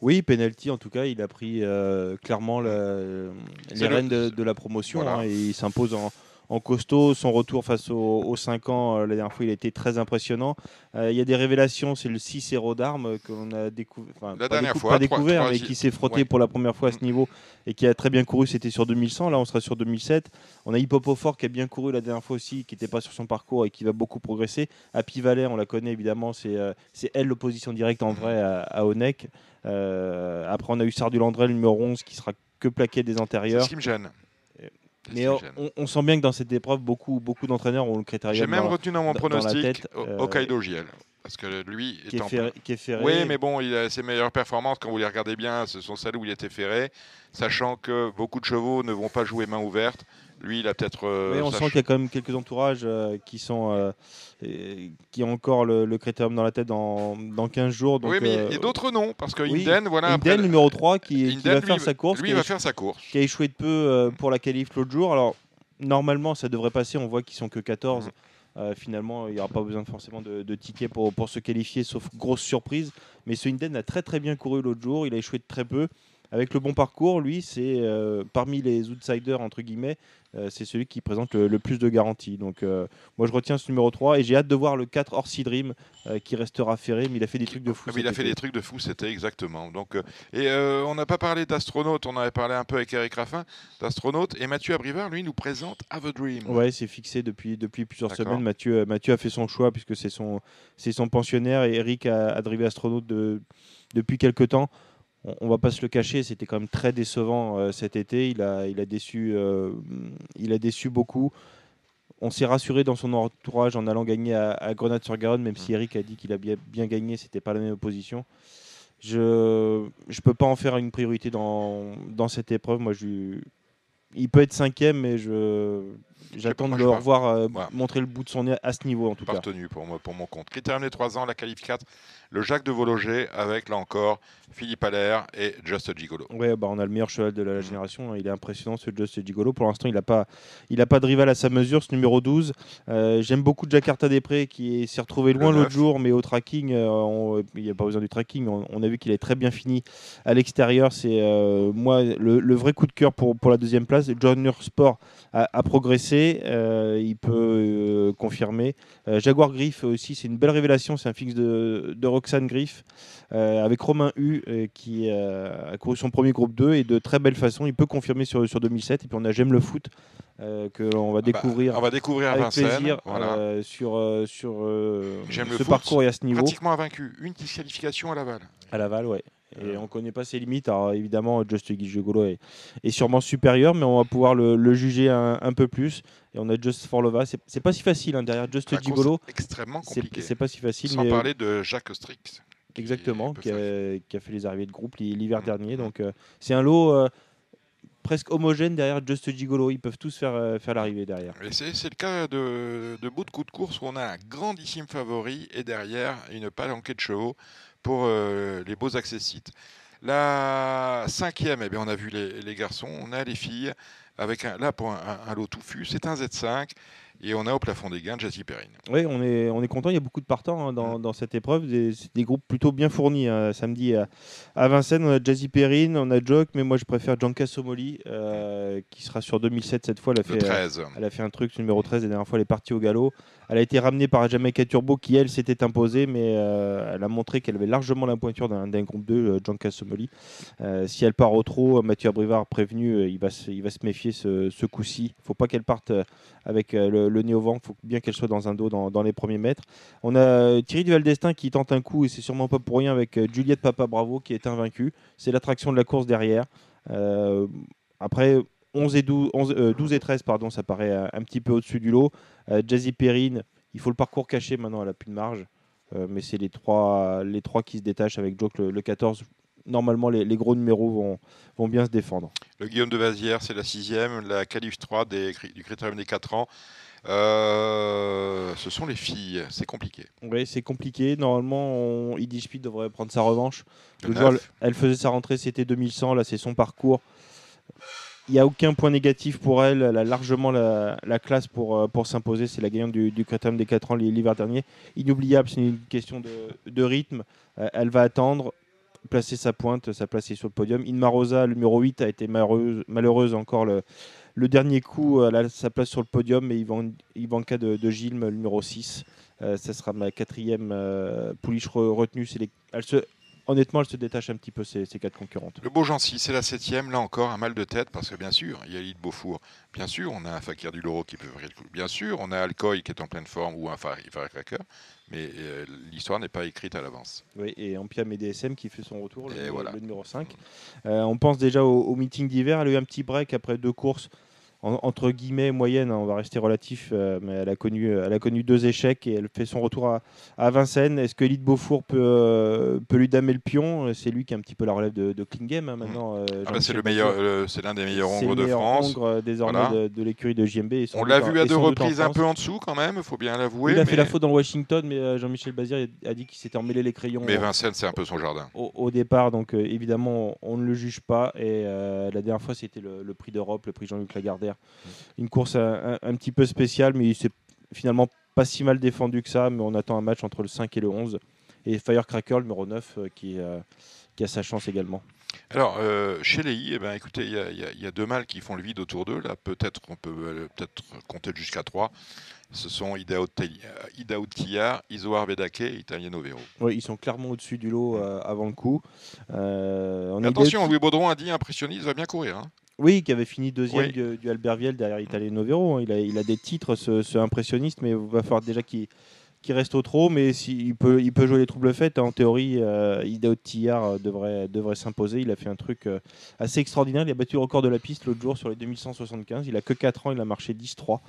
Oui, penalty en tout cas, il a pris euh, clairement la- les le- rênes de, de la promotion Voilà. hein, et il s'impose en, en costaud. Son retour face aux, aux 5 ans, euh, la dernière fois, il a été très impressionnant. Euh, il y a des révélations, c'est le 6 héros d'armes qu'on a découvert, enfin, La pas, dernière décou- fois, pas découvert, mais qui s'est frotté ouais. pour la première fois à ce niveau et qui a très bien couru, c'était sur 2100. Là, on sera sur 2007. On a Hippopofort qui a bien couru la dernière fois aussi, qui n'était pas sur son parcours et qui va beaucoup progresser. Happy Valley, on la connaît évidemment, c'est euh, c'est elle l'opposition directe en vrai à, à Onek. Euh, après, on a eu Sardu Landrel, numéro 11, qui sera que plaqué des C'est antérieurs. ce qui me gêne. Mais on, sent bien que dans cette épreuve, beaucoup, beaucoup d'entraîneurs ont le critérium J'ai même dans- retenu dans mon dans- pronostic tête, euh, Hokkaido JL. Parce que lui qui est est, en ferré, qui est ferré. Oui, mais bon, il a ses meilleures performances, quand vous les regardez bien, ce sont celles où il était ferré, sachant que beaucoup de chevaux ne vont pas jouer main ouverte. Lui, il a peut-être. euh, Mais on sent qu'il y a quand même quelques entourages euh, qui sont euh, et- qui ont encore le, le critérium dans la tête dans, dans 15 jours. Donc, oui, mais il y a d'autres noms, parce que oui, Inden, voilà. Inden, après- numéro 3, qui, va faire sa course, Lui, il va faire sa course. qui a échoué de peu euh, pour la qualif l'autre jour. Alors, normalement, ça devrait passer. On voit qu'ils sont que 14. Mhm. Euh, finalement, il n'y aura pas besoin forcément de, de tickets pour, pour se qualifier, sauf grosse surprise. Mais ce Inden a très très bien couru l'autre jour. Il a échoué de très peu. Avec le bon parcours, lui, c'est euh, parmi les outsiders, entre guillemets, euh, c'est celui qui présente le, le plus de garanties. Donc, euh, moi, je retiens ce numéro 3 et j'ai hâte de voir le 4 Orsi Dream euh, qui restera ferré, mais il a fait des trucs de fou. Ah, mais il a fait des trucs de fou, c'était exactement. Donc, et on n'a pas parlé d'astronaute, on avait parlé un peu avec Eric Raffin d'astronaute. Et Mathieu Abrivard, lui, nous présente Have a Dream. Ouais, c'est fixé depuis, depuis plusieurs semaines. Mathieu, Mathieu a fait son choix puisque c'est son, son pensionnaire et Eric a, a drivé astronaute de- depuis quelques temps. On, va pas se le cacher, c'était quand même très décevant euh, cet été. Il a, il a déçu, euh, il a déçu beaucoup. On s'est rassuré dans son entourage en allant gagner à, Grenade-sur-Garonne, même si Eric a dit qu'il a bien, bien gagné, c'était pas la même opposition. Je ne peux pas en faire une priorité dans, cette épreuve. Moi, il peut être cinquième, mais je j'attends de le revoir euh, Voilà. montrer le bout de son nez à ce niveau en tout cas. retenu pour, moi, pour mon compte. Critérium des 3 ans, la qualif 4, le Jacques de Vologer avec, là encore, Philippe Allaire et Just Gigolo. Ouais, bah, on a le meilleur cheval de la génération. hein. Il est impressionnant ce Just Gigolo. Pour l'instant, il n'a pas, il a pas de rival à sa mesure, ce numéro 12. Euh, J'aime beaucoup Jakarta Després qui est- s'est retrouvé loin l'autre jour, mais au tracking, euh, on- il n'y a pas besoin du tracking. On, on a vu qu'il est très bien fini à l'extérieur. C'est moi le, le vrai coup de cœur pour, pour la deuxième place. John Sport a, a progressé. Euh, il peut euh, confirmer. Euh, Jaguar Griff aussi, c'est une belle révélation. C'est un fixe de, de Roxane Griff avec Romain Hu euh, qui a couru son premier groupe 2 et de très belle façon. Il peut confirmer sur, sur 2007. Et puis on a J'aime le foot que l'on va Ah bah, découvrir on va découvrir avec Vincennes. plaisir Voilà. sur, sur ce foot, parcours et à ce niveau. Pratiquement invaincu. Une disqualification à Laval. À Laval, ouais. Et Euh. on connaît pas ses limites. Alors évidemment, Just Gigolo est, est sûrement supérieur, mais on va pouvoir le, le juger un, un peu plus. Et on a Just Forlova. C'est c'est pas si facile hein, derrière Just course Gigolo. est extrêmement C'est compliqué. c'est pas si facile. Sans mais parler de Jacques Strix. qui exactement, qui a, qui a fait les arrivées de groupe l'hi- l'hiver Mhm. dernier. Donc euh, c'est un lot euh, presque homogène derrière Just Gigolo. Ils peuvent tous faire, euh, faire l'arrivée derrière. C'est c'est le cas de, de bout de coup de course où on a un grandissime favori et derrière une palanquée de chevaux pour euh, les beaux accessites. La cinquième, eh bien, on a vu les, garçons, on a les filles, avec un, là pour un, un- un lot touffu, c'est un Z5 et on a au plafond des gains Jazzy Perrine. Oui, on est, on est content. Il y a beaucoup de partants hein, dans, dans cette épreuve. Des, des groupes plutôt bien fournis. hein. Samedi à, à Vincennes, on a Jazzy Perrine, on a Jock, mais moi je préfère Gianca Somoli, euh, qui sera sur 2007 cette fois. Elle a fait, euh, 13. elle a fait un truc, numéro 13, la dernière fois elle est partie au galop. Elle a été ramenée par Jamaica Turbo qui, elle, s'était imposée, mais euh, elle a montré qu'elle avait largement la pointure d'un groupe 2, euh, Gianca Somoli. Euh, si elle part au trot, Mathieu Abrivard prévenu, euh, il, va se, il va se méfier ce, ce coup-ci. Il ne faut pas qu'elle parte euh, avec euh, le, le nez au il faut bien qu'elle soit dans un dos dans, les premiers mètres. On a euh, Thierry Duval d'Estaing qui tente un coup, et c'est sûrement pas pour rien, avec euh, Juliette Papa Bravo qui est invaincue. C'est l'attraction de la course derrière. Après, 11 et 12, 11, euh, 12 et 13, pardon, ça paraît un petit peu au-dessus du lot. Jazzy Perrine, il faut le parcours caché maintenant, elle a plus de marge. Mais c'est les trois, les trois qui se détachent avec Joke le 14. Normalement, les, les gros numéros vont, vont bien se défendre. Le Guillaume de Vazière, c'est la sixième. La Calif 3 des, du critérium des 4 ans. Euh, ce sont les filles, c'est compliqué. Oui, c'est compliqué. Normalement, on, Idi Speed devrait prendre sa revanche. Le elle, faisait sa rentrée, c'était 2100. Là, c'est son parcours. Il n'y a aucun point négatif pour elle. Elle a largement la, la classe pour, euh, pour s'imposer. C'est la gagnante du, du critérium des 4 ans l'hiver dernier. Inoubliable, c'est une question de, de rythme. Euh, elle va attendre, placer sa pointe, sa place sur le podium. Inma Rosa, le numéro 8, a été malheureuse, encore le, dernier coup. Elle a sa place sur le podium, mais Ivan, Ivanka de, de Gilles, le numéro 6. Euh, ça sera ma quatrième euh, pouliche re- retenue. Elle se, honnêtement, elle se détache un petit peu ces, ces quatre concurrentes. Le Beaugency, c'est la septième. Là encore, un mal de tête parce que bien sûr, il y a l'île Beaufour. Bien sûr, on a un Fakir du Loro qui peut ouvrir le coup. Bien sûr, on a Alcoy qui est en pleine forme ou un Firecracker. Mais euh, l'histoire n'est pas écrite à l'avance. Oui, et Ampiam et DSM qui fait son retour, le, voilà. le numéro 5. Euh, on pense déjà au, au meeting d'hiver. Elle a eu un petit break après deux courses, en- entre guillemets, moyenne. hein, on va rester relatif, euh, mais elle a, connu, elle a connu deux échecs et elle fait son retour à, à Vincennes. Est-ce que Elite Beaufour peut, euh, peut lui damer le pion? C'est lui qui a un petit peu la relève de, de hein, maintenant. euh, Ah bah, c'est le meilleur, euh, c'est l'un des meilleurs hongres de meilleur France. hongre, euh, désormais Voilà. de, de l'écurie de JMB. On l'a vu à deux reprises un peu en dessous quand même, il faut bien l'avouer. Il a mais, fait la faute dans Washington, mais euh, Jean-Michel Bazir a dit qu'il s'était emmêlé les crayons. mais euh, Vincennes, c'est un peu son jardin. au, au départ, donc euh, évidemment, on, ne le juge pas. Et euh, la dernière fois, c'était le, le prix d'Europe, le prix Jean-Luc Lagardère. Une course un, un- petit peu spéciale, mais il s'est finalement pas si mal défendu que ça. Mais on attend un match entre le 5 et le 11. Et Firecracker, le numéro 9, euh, qui, euh, qui a sa chance également. Alors, euh, chez les I, eh ben, écoutez, il y, a- il y a- il y a deux mâles qui font le vide autour d'eux. Là, peut-être on peut euh, peut-être compter jusqu'à trois. Ce sont Idao Te- Idao Tillard, Isoar Vedake et Italiano Vero. Oui, ils sont clairement au-dessus du lot euh, avant le coup. Euh, on Attention, Louis Baudron a dit impressionniste, va bien courir. hein. Oui, qui avait fini deuxième Oui. du, du Albert Viel derrière Italien Novero. hein. Il a, il a des titres, ce, ce impressionniste, mais il va falloir déjà qu'il reste au trot. Mais s'il il peut, il peut jouer les troubles faits. En théorie, euh, Idao Tillard euh, devrait, devrait s'imposer. Il a fait un truc euh, assez extraordinaire. Il a battu le record de la piste l'autre jour sur les 2175. Il a que 4 ans, il a marché 10-3.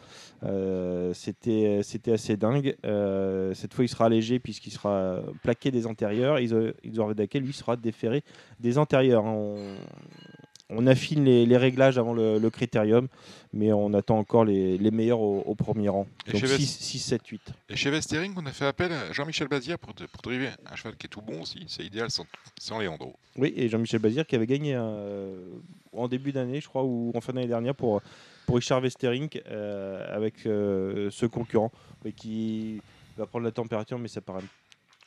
Euh, C'était assez dingue. Cette fois, il sera allégé puisqu'il sera plaqué des antérieurs. Iso- Vedake, lui, sera déféré des antérieurs. hein. On- on affine les, réglages avant le, critérium, mais on attend encore les, meilleurs au, premier rang. Donc 6, 7, 8. Et chez Vestering, on a fait appel à Jean-Michel Bazir pour, pour driver un cheval qui est tout bon aussi. C'est idéal sans, sans Léandro. Oui, et Jean-Michel Bazir qui avait gagné euh, en début d'année, je crois, ou en fin d'année dernière pour, pour Richard Westering euh, avec euh, ce concurrent, mais qui va prendre la température, mais ça paraît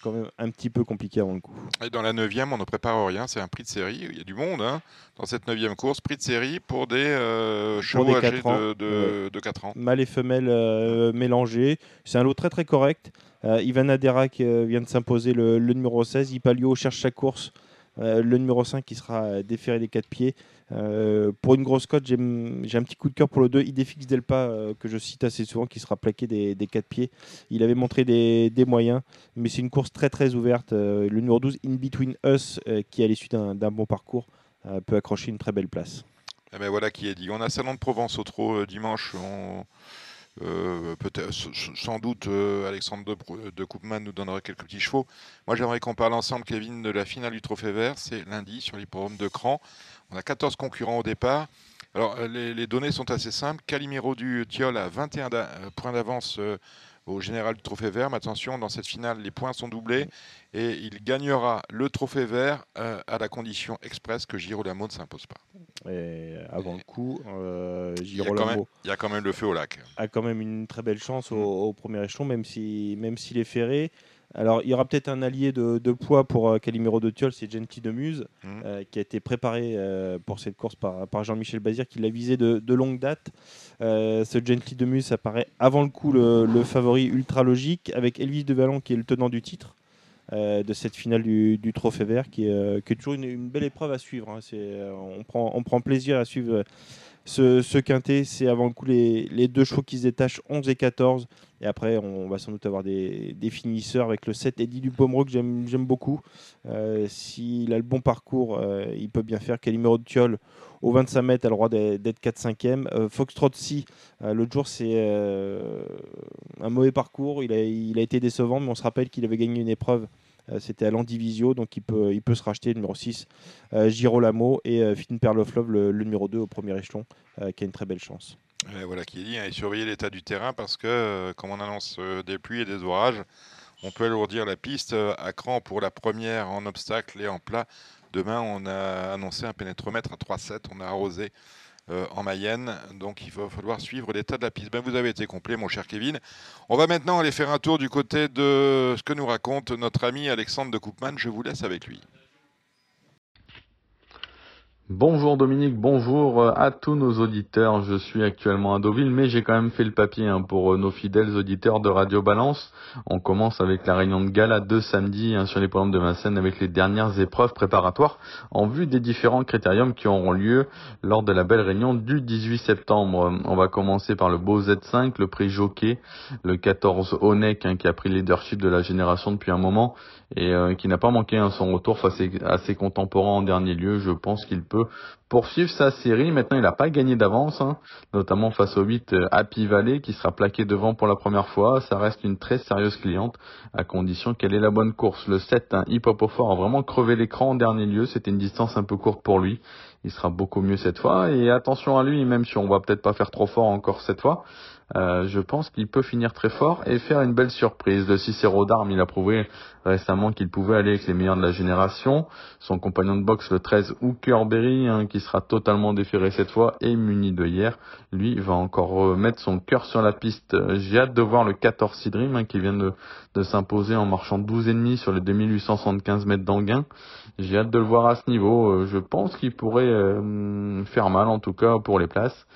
quand même un petit peu compliqué avant le coup. Et dans la 9 on ne prépare rien, c'est un prix de série. Il y a du monde hein, dans cette 9 course, prix de série pour des euh, chevaux âgés de, de, 4 ans. Mâles et femelles euh, mélangés. C'est un lot très très correct. Euh, Ivan Adera qui vient de s'imposer le, le, numéro 16. Ipalio cherche sa course. Le numéro 5 qui sera déféré des 4 pieds. Euh, pour une grosse cote, j'ai un petit coup de cœur pour le 2, Idefix Delpa, euh, que je cite assez souvent, qui sera plaqué des, des 4 pieds. Il avait montré des, moyens, mais c'est une course très très ouverte. Euh, le numéro 12, In Between Us, qui à l'issue d'un bon parcours, peut accrocher une très belle place. Eh ben voilà qui est dit. On a Salon de Provence au trot dimanche. Peut-être, sans doute, Alexandre de, de nous donnera quelques petits chevaux. Moi, j'aimerais qu'on parle ensemble, Kevin, de la finale du Trophée Vert. C'est lundi sur l'hippodrome de Cran. On a 14 concurrents au départ. Alors, euh, les, données sont assez simples. Calimero du Tiol a 21 euh, points d'avance euh, au général du Trophée Vert. Mais attention, dans cette finale, les points sont doublés et il gagnera le Trophée Vert à la condition express que Girolamo ne s'impose pas. Et avant le coup, Girolamo il y, a quand même le feu au lac. A quand même une très belle chance au, premier échelon, même s'il même s'il est ferré. Alors, il y aura peut-être un allié de, poids pour euh, Calimero de Tiol, c'est Gentil de Muse, mmh. euh, qui a été préparé euh, pour cette course par, Jean-Michel Bazir, qui l'a visé de, longue date. ce Gentil de Muse apparaît avant le coup le, favori ultra logique, avec Elvis de Vallon, qui est le tenant du titre. de cette finale du, Trophée Vert, qui est, toujours une, belle épreuve à suivre. Hein. on, prend, on prend plaisir à suivre ce, quintet, c'est avant le coup les, deux chevaux qui se détachent, 11 et 14. Et après, on va sans doute avoir des, finisseurs avec le 7 Eddie Dupomero que j'aime beaucoup. Euh, s'il a le bon parcours, euh, il peut bien faire. Calimero de Tiol au 25 mètres a le droit d'être 4-5e. Euh, Foxtrot si, l'autre jour, c'est un mauvais parcours. Il a, été décevant, mais on se rappelle qu'il avait gagné une épreuve euh, c'était à l'Andivisio, donc il peut, se racheter numéro 6, euh, Girolamo et euh, Finn Perloflov, le, le, numéro 2 au premier échelon, qui a une très belle chance. Voilà qui est dit, hein, et surveiller l'état du terrain parce que, comme on annonce des pluies et des orages, on peut alourdir la piste à cran pour la première en obstacle et en plat. Demain, on a annoncé un pénétromètre à 3,7, on a arrosé euh, en Mayenne. Donc il va falloir suivre l'état de la piste. Ben, vous avez été complet, mon cher Kevin. On va maintenant aller faire un tour du côté de ce que nous raconte notre ami Alexandre de Koopman. Je vous laisse avec lui. Bonjour Dominique, bonjour euh, à tous nos auditeurs. Je suis actuellement à Deauville, mais j'ai quand même fait le papier hein, pour euh, nos fidèles auditeurs de Radio Balance. On commence avec la réunion de gala de samedi hein, sur les programmes de Vincennes avec les dernières épreuves préparatoires en vue des différents critériums qui auront lieu lors de la belle réunion du 18 septembre. On va commencer par le beau Z5, le prix Jockey, le 14 Onek hein, qui a pris le leadership de la génération depuis un moment et euh, qui n'a pas manqué son retour face à ses contemporains en dernier lieu. Je pense qu'il peut poursuivre sa série. Maintenant, il n'a pas gagné d'avance, hein, notamment face au 8 euh, Happy Valley qui sera plaqué devant pour la première fois. Ça reste une très sérieuse cliente à condition qu'elle ait la bonne course. Le 7, hein, Hip Hop a vraiment crevé l'écran en dernier lieu. C'était une distance un peu courte pour lui. Il sera beaucoup mieux cette fois. Et attention à lui, même si on va peut-être pas faire trop fort encore cette fois. Euh, je pense qu'il peut finir très fort et faire une belle surprise. Le Cicero d'armes, il a prouvé récemment qu'il pouvait aller avec les meilleurs de la génération. Son compagnon de boxe, le 13 Hookerberry, hein, qui sera totalement déféré cette fois et muni de hier, lui va encore mettre son cœur sur la piste. J'ai hâte de voir le 14 Sidrim hein, qui vient de, s'imposer en marchant 12,5 sur les 2875 mètres d'Anguin. J'ai hâte de le voir à ce niveau. Euh, je pense qu'il pourrait euh, faire mal en tout cas pour les places.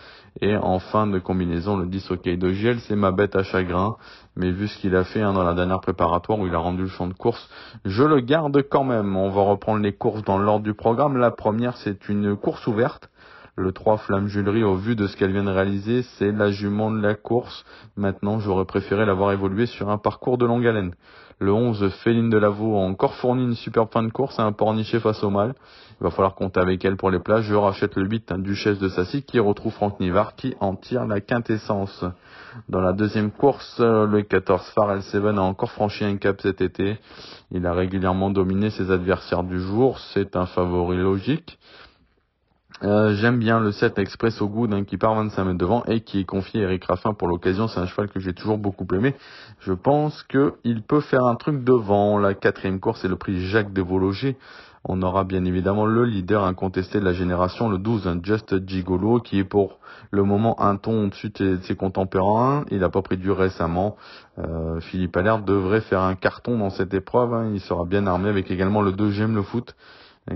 Et en fin de combinaison, le 10 OK de Giel, c'est ma bête à chagrin. Mais vu ce qu'il a fait hein, dans la dernière préparatoire où il a rendu le champ de course, je le garde quand même. On va reprendre les courses dans l'ordre du programme. La première, c'est une course ouverte. Le 3 Flamme Julerie, au vu de ce qu'elle vient de réaliser, c'est la jument de la course. Maintenant, j'aurais préféré l'avoir évolué sur un parcours de longue haleine. Le 11, Féline de Lavaux a encore fourni une superbe fin de course à un porniché face au mal. Il va falloir compter avec elle pour les places. Je rachète le 8, un Duchesse de Sassy, qui retrouve Franck Nivard, qui en tire la quintessence. Dans la deuxième course, le 14, Farrell Seven a encore franchi un cap cet été. Il a régulièrement dominé ses adversaires du jour. C'est un favori logique. Euh, J'aime bien le 7 Expresso Good hein, qui part 25 mètres devant et qui est confié à Eric Raffin pour l'occasion. C'est un cheval que j'ai toujours beaucoup aimé. Je pense qu'il peut faire un truc devant. La quatrième course est le prix Jacques de Vologer. On aura bien évidemment le leader incontesté de la génération, le 12, un Just Gigolo, qui est pour le moment un ton au-dessus de ses contemporains. Il n'a pas pris dur récemment. Euh, Philippe Allaire devrait faire un carton dans cette épreuve. Hein. Il sera bien armé avec également le 2 J'aime le foot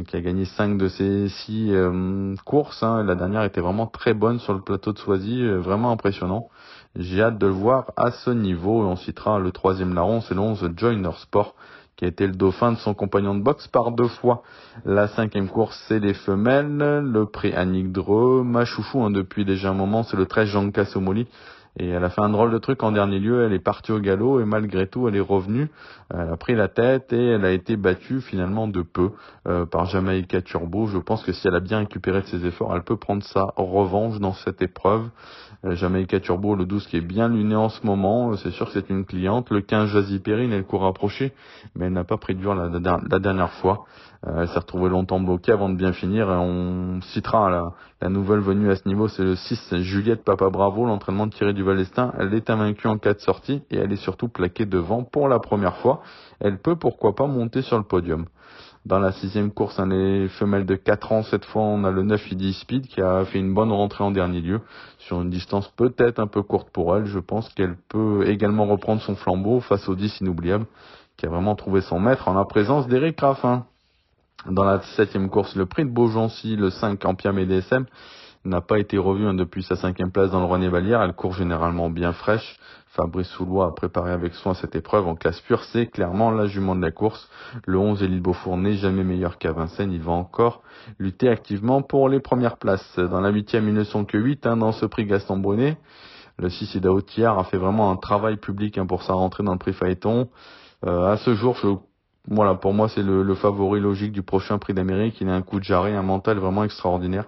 qui a gagné 5 de ses 6 euh, courses. Hein. La dernière était vraiment très bonne sur le plateau de Soisy, vraiment impressionnant. J'ai hâte de le voir à ce niveau. on citera le troisième larron, c'est le 11 Joiner Sport qui a été le dauphin de son compagnon de boxe par deux fois. La cinquième course, c'est les femelles, le prix Annick Dreux, ma chouchou hein, depuis déjà un moment, c'est le 13 Jean Somoli et elle a fait un drôle de truc en dernier lieu, elle est partie au galop et malgré tout elle est revenue, elle a pris la tête et elle a été battue finalement de peu euh, par Jamaïca Turbo. Je pense que si elle a bien récupéré de ses efforts, elle peut prendre sa revanche dans cette épreuve. Euh, Jamaïca Turbo, le 12 qui est bien luné en ce moment, c'est sûr que c'est une cliente. Le 15 Jazzy Perrine, elle court rapprochée, mais elle n'a pas pris dur la, la dernière fois. Euh, elle s'est retrouvée longtemps bloquée avant de bien finir. On citera la, nouvelle venue à ce niveau, c'est le 6 Juliette Papa Bravo, l'entraînement de Thierry Duval-Estin. Elle est invaincue en quatre sorties et elle est surtout plaquée devant pour la première fois. Elle peut pourquoi pas monter sur le podium. Dans la sixième course, on est femelle de 4 ans. Cette fois, on a le 9 ID Speed qui a fait une bonne rentrée en dernier lieu. Sur une distance peut-être un peu courte pour elle, je pense qu'elle peut également reprendre son flambeau face au 10 inoubliable qui a vraiment trouvé son maître en la présence d'Eric Raffin. Dans la septième course, le prix de Beaugency, le 5 Campiam et DSM, n'a pas été revu hein, depuis sa cinquième place dans le René Vallière. Elle court généralement bien fraîche. Fabrice Soulois a préparé avec soin cette épreuve en classe pure. C'est clairement la jument de la course. Le 11 Élite Beaufour n'est jamais meilleur qu'à Vincennes. Il va encore lutter activement pour les premières places. Dans la huitième, ils ne sont que 8 hein, dans ce prix Gaston Brunet. Le 6 Idaho a fait vraiment un travail public hein, pour sa rentrée dans le prix Phaéton. Euh, à ce jour, je voilà, pour moi, c'est le, favori logique du prochain prix d'Amérique. Il a un coup de jarret, un mental vraiment extraordinaire.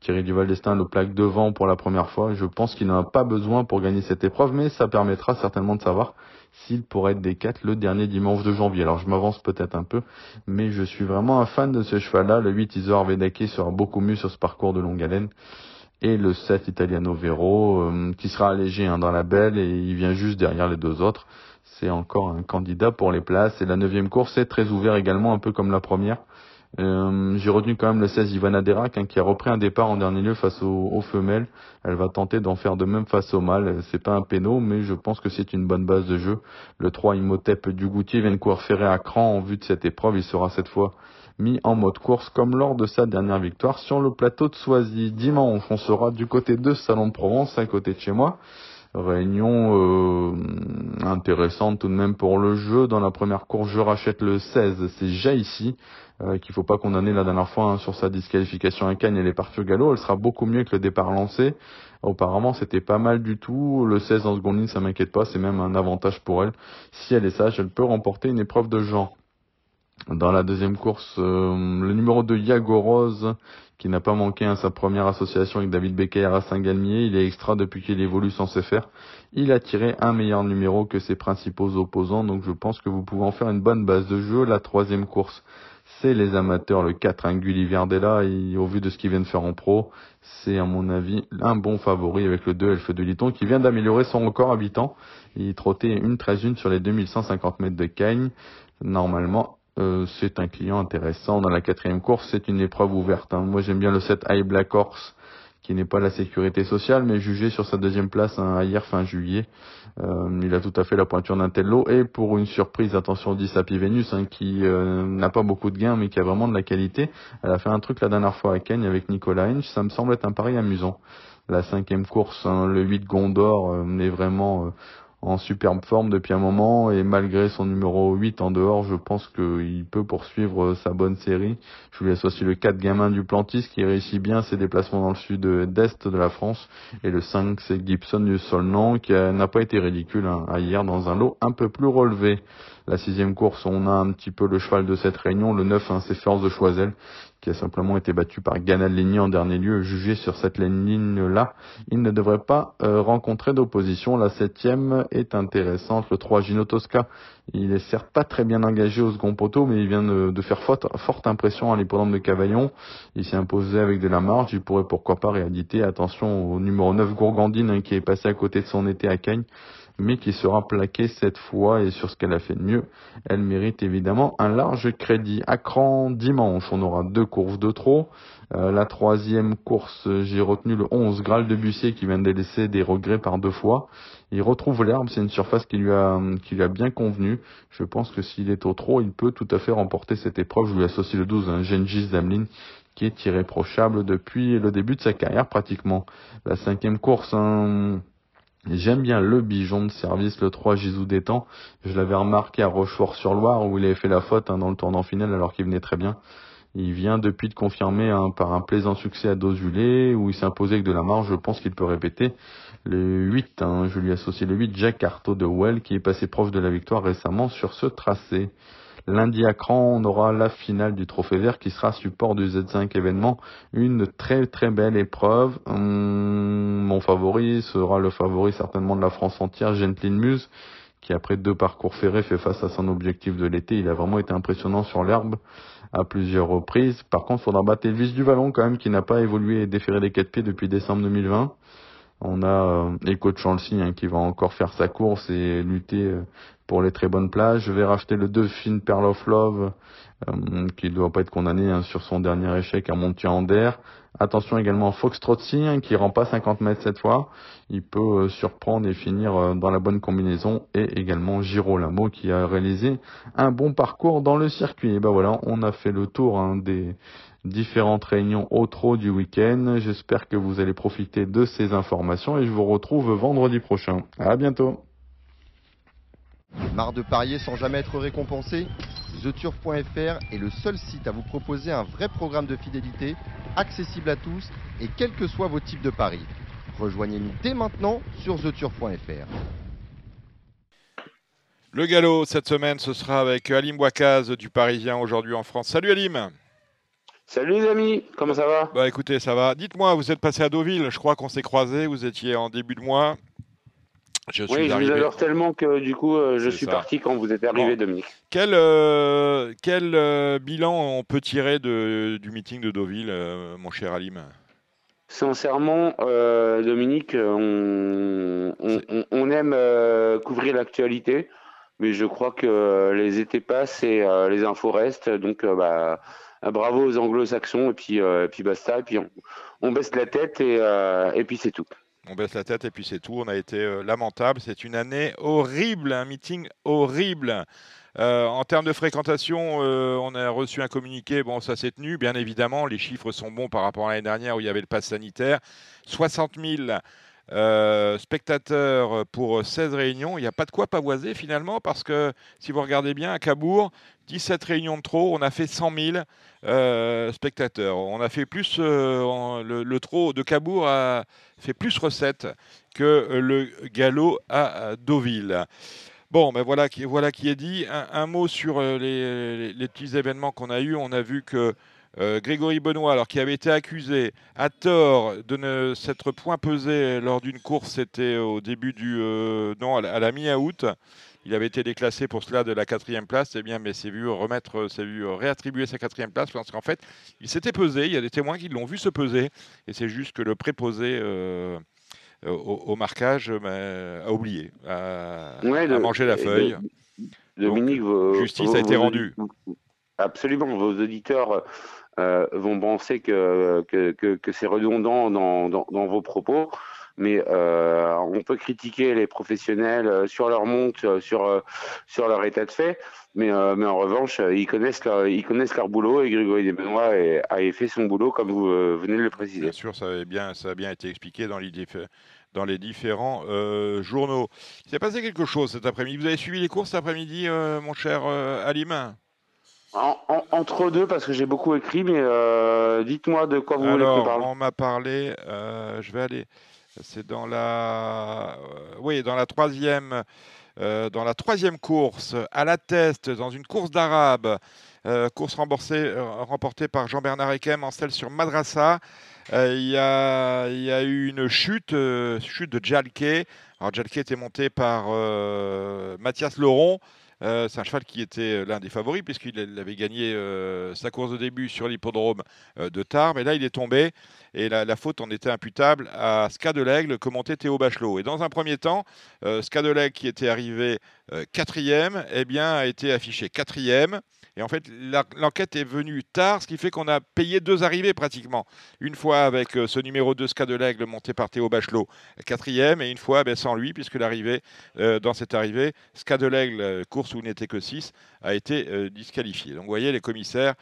Thierry Duval d'Estaing le plaque devant pour la première fois. Je pense qu'il n'en a pas besoin pour gagner cette épreuve, mais ça permettra certainement de savoir s'il pourrait être des 4 le dernier dimanche de janvier. Alors je m'avance peut-être un peu, mais je suis vraiment un fan de ce cheval-là. Le 8 Isor Vedake sera beaucoup mieux sur ce parcours de longue haleine. Et le 7 Italiano Vero, euh, qui sera allégé hein, dans la belle, et il vient juste derrière les deux autres c'est encore un candidat pour les places. Et la neuvième course est très ouverte également, un peu comme la première. Euh, j'ai retenu quand même le 16 Ivana Derac hein, qui a repris un départ en dernier lieu face aux, femelles. Elle va tenter d'en faire de même face au mâles. C'est pas un péno, mais je pense que c'est une bonne base de jeu. Le 3 Imhotep du Goutier vient de courir ferré à cran en vue de cette épreuve. Il sera cette fois mis en mode course comme lors de sa dernière victoire sur le plateau de Soisy. Dimanche, on sera du côté de Salon de Provence, à côté de chez moi. Réunion euh, intéressante tout de même pour le jeu. Dans la première course, je rachète le 16, c'est Jaïssi, euh, qu'il faut pas condamner la dernière fois hein, sur sa disqualification à Cannes. Elle est partie au galop, elle sera beaucoup mieux que le départ lancé. Auparavant, c'était pas mal du tout. Le 16 en seconde ligne, ça m'inquiète pas, c'est même un avantage pour elle. Si elle est sage, elle peut remporter une épreuve de genre. Dans la deuxième course, euh, le numéro de Yago Rose, qui n'a pas manqué à sa première association avec David Becker à Saint-Galmier, il est extra depuis qu'il évolue sans faire. Il a tiré un meilleur numéro que ses principaux opposants, donc je pense que vous pouvez en faire une bonne base de jeu. La troisième course, c'est les amateurs, le 4, un Gulli Verdella, au vu de ce qu'il vient de faire en pro, c'est à mon avis un bon favori avec le 2 Elfe de Liton qui vient d'améliorer son record habitant. Il trottait une 13 1 sur les 2150 mètres de Cagnes. Normalement, euh, c'est un client intéressant. Dans la quatrième course, c'est une épreuve ouverte. Hein. Moi, j'aime bien le 7 High Black Horse, qui n'est pas la sécurité sociale, mais jugé sur sa deuxième place hein, hier fin juillet. Euh, il a tout à fait la pointure d'un tello. Et pour une surprise, attention 10 Happy Venus, hein, qui euh, n'a pas beaucoup de gains, mais qui a vraiment de la qualité. Elle a fait un truc la dernière fois à Kenya avec Nicolas Hinch. Ça me semble être un pari amusant. La cinquième course, le 8 Gondor, est vraiment en superbe forme depuis un moment et malgré son numéro 8 en dehors, je pense qu'il peut poursuivre sa bonne série. Je laisse aussi le 4 gamin du Plantis qui réussit bien ses déplacements dans le sud-est de la France et le 5 c'est Gibson du Solnan qui n'a pas été ridicule hein, hier dans un lot un peu plus relevé. La sixième course, on a un petit peu le cheval de cette réunion, le 9 hein, c'est Force de Choisel qui a simplement été battu par Ganal Ligny en dernier lieu, jugé sur cette ligne-là. Il ne devrait pas euh, rencontrer d'opposition. La septième est intéressante. Le 3 Gino Tosca Il est certes pas très bien engagé au second poteau, mais il vient de, faire forte, impression à l'hippodrome de Cavaillon. Il s'est imposé avec de la marge. Il pourrait pourquoi pas rééditer. Attention au numéro 9 Gourgandine hein, qui est passé à côté de son été à Cagnes mais qui sera plaquée cette fois et sur ce qu'elle a fait de mieux. Elle mérite évidemment un large crédit. À dimanche, on aura deux courses de trop. Euh, la troisième course, j'ai retenu le 11 Graal de Bussier qui vient de laisser des regrets par deux fois. Il retrouve l'herbe, c'est une surface qui lui a qui lui a bien convenu. Je pense que s'il est au trop, il peut tout à fait remporter cette épreuve. Je lui associe le 12, un Gengis Zamlin qui est irréprochable depuis le début de sa carrière pratiquement. La cinquième course, un J'aime bien le bijon de service, le 3 Gisou d'étang. Je l'avais remarqué à Rochefort-sur-Loire où il avait fait la faute hein, dans le tournant final alors qu'il venait très bien. Il vient depuis de confirmer hein, par un plaisant succès à Dozulé où il s'est imposé avec de la marge. Je pense qu'il peut répéter le 8. Hein, je lui associe le 8 Jack Artaud de Well qui est passé proche de la victoire récemment sur ce tracé. Lundi à Cran, on aura la finale du Trophée Vert qui sera support du Z5 événement. Une très très belle épreuve. Hum, mon favori sera le favori certainement de la France entière, Gentlin Muse, qui après deux parcours ferrés fait face à son objectif de l'été. Il a vraiment été impressionnant sur l'herbe à plusieurs reprises. Par contre, il faudra battre Elvis du Vallon quand même, qui n'a pas évolué et déféré des quatre pieds depuis décembre 2020. On a euh, Echo de hein, qui va encore faire sa course et lutter euh, pour les très bonnes plages. Je vais racheter le Dauphine Pearl of Love, euh, qui ne doit pas être condamné hein, sur son dernier échec à Montier-Ander. Attention également Fox Trotsi, hein, qui rend pas 50 mètres cette fois. Il peut euh, surprendre et finir euh, dans la bonne combinaison. Et également Giro Lamo, qui a réalisé un bon parcours dans le circuit. Et ben voilà, on a fait le tour hein, des différentes réunions au trot du week-end. J'espère que vous allez profiter de ces informations et je vous retrouve vendredi prochain. À bientôt. Marre de parier sans jamais être récompensé TheTurf.fr est le seul site à vous proposer un vrai programme de fidélité, accessible à tous et quels que soient vos types de paris. Rejoignez-nous dès maintenant sur TheTurf.fr. Le galop cette semaine, ce sera avec Alim Bouakaz du Parisien aujourd'hui en France. Salut Alim Salut les amis, comment ça va? Bah écoutez, ça va. Dites-moi, vous êtes passé à Deauville, je crois qu'on s'est croisés, vous étiez en début de mois. Je oui, je vous adore tellement que du coup, euh, je suis parti quand vous êtes arrivé, Dominique. Quel, euh, quel euh, bilan on peut tirer de, du meeting de Deauville, mon cher Alim? Sincèrement, Dominique, on, on, aime couvrir l'actualité, mais je crois que les étés passent et les infos restent. Donc, bah, bravo aux anglo-saxons, et puis, puis basta, et puis on, baisse la tête, et, et puis c'est tout. On baisse la tête et puis c'est tout. On a été euh, lamentable. C'est une année horrible, un meeting horrible. Euh, en termes de fréquentation, euh, on a reçu un communiqué. Bon, ça s'est tenu, bien évidemment. Les chiffres sont bons par rapport à l'année dernière où il y avait le pass sanitaire. 60 000 spectateurs pour 16 réunions. Il n'y a pas de quoi pavoiser finalement parce que si vous regardez bien à Cabourg, 17 réunions de trop, on a fait 100 000 spectateurs. On a fait plus, le, le, trop de Cabourg a fait plus recettes que euh, le galop à Deauville. Bon, ben voilà, qui, voilà qui est dit. Un, mot sur euh, les, petits événements qu'on a eus. On a vu que euh, Grégory Benoît, alors qui avait été accusé à tort de ne s'être point pesé lors d'une course, c'était au début du non à la, mi-août. Il avait été déclassé pour cela de la quatrième place, eh bien, mais s'est vu remettre, s'est vu réattribuer sa quatrième place parce qu'en fait, il s'était pesé. Il y a des témoins qui l'ont vu se peser, et c'est juste que le préposé euh, au, marquage a oublié, a, mangé la feuille. Dominique, justice a été rendue. Absolument, vos auditeurs euh, vont penser que, que, c'est redondant dans, vos propos mais euh, on peut critiquer les professionnels euh, sur leur monte, euh, sur, sur leur état de fait, mais, mais en revanche, ils connaissent, leur, ils connaissent leur boulot et Grégory Desbenois a fait son boulot comme vous venez de le préciser. Bien sûr, ça a bien, été expliqué dans les, différents journaux. Il s'est passé quelque chose cet après-midi. Vous avez suivi les courses cet après-midi, mon cher Alim entre deux, parce que j'ai beaucoup écrit, mais dites-moi de quoi vous voulez que parle. On m'a parlé, je vais aller c'est dans la, euh, oui, dans la troisième, euh, dans la troisième course à la test, dans une course d'arabe, euh, course remportée par Jean-Bernard Ekem en celle sur Madrassa. Il y, a, y, a, eu une chute, chute de Jalke. Alors Jalke était monté par Mathias Laurent. Euh, c'est un cheval qui était l'un des favoris puisqu'il avait gagné euh, sa course de début sur l'hippodrome euh, de Tarbes. Et là, il est tombé et la, faute en était imputable à Ska de l'Aigle que montait Théo Bachelot. Et dans un premier temps, euh, Ska de l'Aigle qui était arrivé euh, quatrième, eh a été affiché quatrième. Et en fait, l'enquête est venue tard, ce qui fait qu'on a payé deux arrivées pratiquement. Une fois avec euh, ce numéro 2 Ska de l'Aigle monté par Théo Bachelot, quatrième, et une fois ben, sans lui, puisque l'arrivée, euh, dans cette arrivée, Ska de euh, course où il n'était que 6, a été euh, disqualifié. Donc vous voyez, les commissaires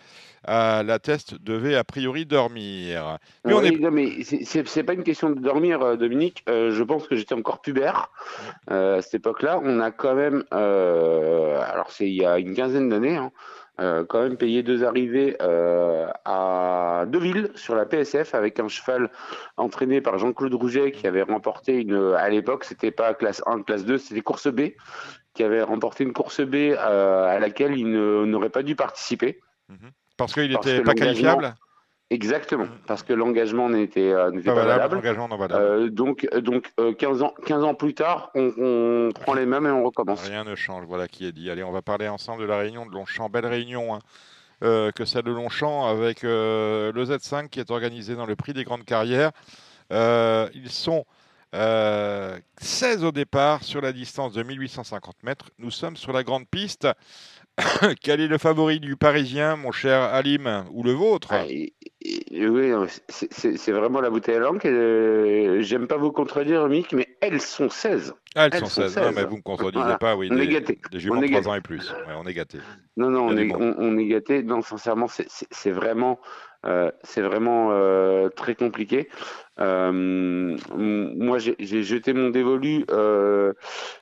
à la test devaient a priori dormir. Mais on Oui, est non, mais c'est- pas une question de dormir, euh, Dominique. Euh, je pense que j'étais encore pubère euh, à cette époque-là. On a quand même, euh, alors c'est il y a une quinzaine d'années, hein, euh, quand même payé deux arrivées euh, à Deauville sur la PSF avec un cheval entraîné par Jean-Claude Rouget qui avait remporté une, à l'époque, c'était pas classe 1, classe 2, c'était course B, qui avait remporté une course B euh, à laquelle il n'aurait pas dû participer. parce qu'il n'était pas qualifiable, Exactement, parce que l'engagement n'était euh, pas pas, valable. Euh, donc, euh, donc euh, 15, ans, 15 ans plus tard, on, on prend les mêmes et on recommence. Rien ne change, voilà qui est dit. Allez, on va parler ensemble de la réunion de Longchamp. Belle réunion hein, que celle de Longchamp avec le Z5 qui est organisé dans le prix des grandes carrières. Ils sont euh, 16 au départ sur la distance de 1850 mètres. Nous sommes sur la grande piste. Quel est le favori du Parisien, mon cher Alim, ou le vôtre? Ah, et- et- oui, c'est- vraiment la bouteille à langue. euh, J'aime pas vous contredire, Mick, mais elles sont 16. Ah, elles, elles sont sont 16. Non, 16. mais vous ne me contredisez Voilà. pas, oui. On des, est gâtés. des jumeaux On de est 3 gâtés. ans et plus. Ouais, on est gâtés. Non, non, on est, on, on est gâté. Non, sincèrement, c'est- vraiment, euh, c'est vraiment euh, très compliqué. Euh, moi, j'ai jeté mon dévolu euh,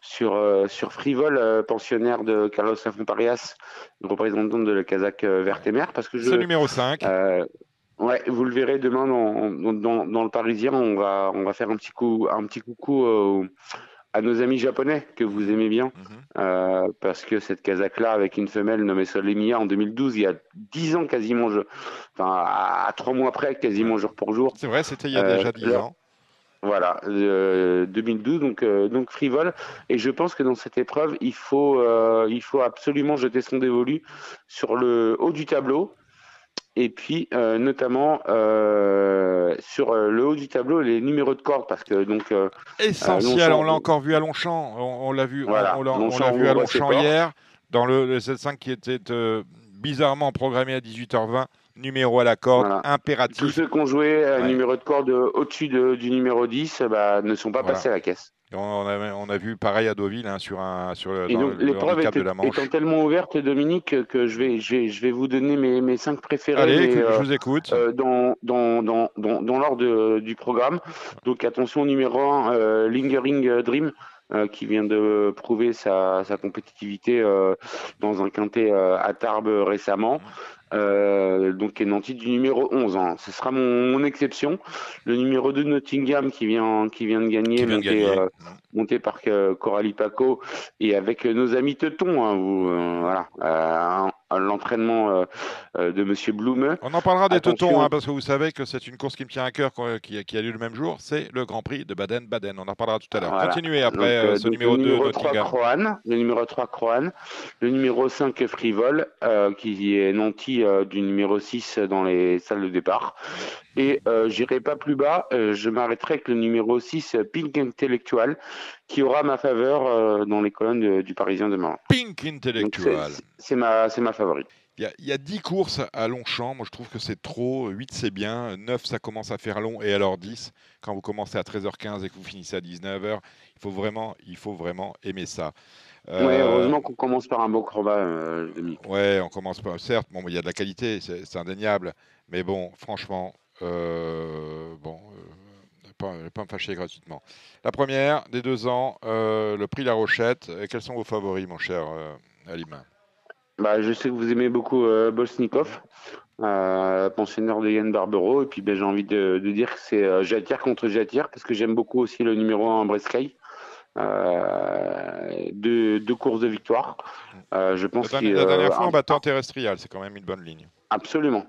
sur euh, sur Frivol, euh, pensionnaire de Carlos Lafont-Parias, représentant de la Kazakh euh, Verte et Mer, parce que je, le numéro 5. euh, ouais, vous le verrez demain dans, dans, dans, dans le Parisien. On va, on va faire un petit coup, un petit coucou euh, à nos amis japonais que vous aimez bien, Mhm. euh, parce que cette Kazakh-là, avec une femelle nommée Solemia en 2012, il y a 10 ans quasiment, je, enfin à, à trois mois près, quasiment jour pour jour. C'est vrai, c'était il y a Euh, déjà 10 là- ans. Voilà, euh, 2012, donc, euh, donc frivole. Et je pense que dans cette épreuve, il faut, euh, il faut absolument jeter son dévolu sur le haut du tableau. Et puis, euh, notamment, euh, sur euh, le haut du tableau, les numéros de corde, parce que donc, Essentiel, on l'a encore vu à Longchamp. On, on l'a vu, Voilà, on, l'a- on Longchamp, l'a vu à Longchamp hier, dans le, le 7-5 qui était bizarrement programmé à 18h20. Numéro à la corde, Voilà. tous impératif. ceux qui ont joué Ouais. numéro de corde au-dessus de- du numéro 10 euh, bah, ne sont pas Voilà. passés à la caisse. On, a, on a vu pareil à Deauville hein, sur, un, sur le, donc, le l'épreuve handicap était- de la Manche. étant tellement ouverte, Dominique, que je vais, je vais, je vais vous donner mes, mes cinq préférés. Allez, mais, écoute, euh, je vous écoute. euh, dans, dans, dans, dans, dans l'ordre du programme. Donc attention numéro 1, Lingering Dream, euh, qui vient de prouver sa, sa compétitivité euh, dans un quintet euh, à Tarbes récemment. Euh, donc qui est nanti du numéro 11. hein. Ce sera mon, mon exception. Le numéro 2 Nottingham qui vient, qui vient de gagner, qui vient de monté, gagner. euh, monté par euh, Coralie Paco et avec euh, nos amis Teutons. hein, euh, voilà, Euh, l'entraînement de Monsieur Blume. On en parlera des Attention. Teutons, hein, parce que vous savez que c'est une course qui me tient à cœur, qui, qui a lieu le même jour. C'est le Grand Prix de Baden-Baden. On en parlera tout à l'heure. Voilà. Continuez après Donc, euh, ce donc, numéro le 2 numéro 3 Nottingham. Croane, le numéro 3 Croane, le numéro 5 Frivole, euh, qui est nanti euh, du numéro 6 dans les salles de départ. Et euh, j'irai pas plus bas, euh, je m'arrêterai avec le numéro 6 euh, Pink Intellectual, qui aura ma faveur dans les colonnes de- du Parisien demain. Pink Intellectual. c'est- ma, ma favorite. Il y, a, il y a 10 courses à Longchamp. Moi, je trouve que c'est trop. 8, c'est bien. 9, ça commence à faire long. Et alors 10, quand vous commencez à 13h15 et que vous finissez à 19h, il faut vraiment, il faut vraiment aimer ça. Euh, Ouais, heureusement qu'on commence par un beau combat, euh, Dominique. Ouais, on commence pas. Certes, bon, il y a de la qualité, c'est indéniable. Mais bon, franchement, euh, bon, euh, pas, pas me fâcher gratuitement. La première, des deux ans, euh, le prix La Rochette. Euh, Quels sont vos favoris, mon cher euh, Alim? Bah, je sais que vous aimez beaucoup euh, Bolsnikov, euh, pensionnaire de Yann Barbero. Et puis ben, j'ai envie de, de dire que c'est euh, Jatier contre Jatier, parce que j'aime beaucoup aussi le numéro 1 Brescaille, euh, deux, deux courses de victoire. Euh, je pense La, dernière- la dernière euh, fois en battant Terrestrial, c'est quand même une bonne ligne. Absolument.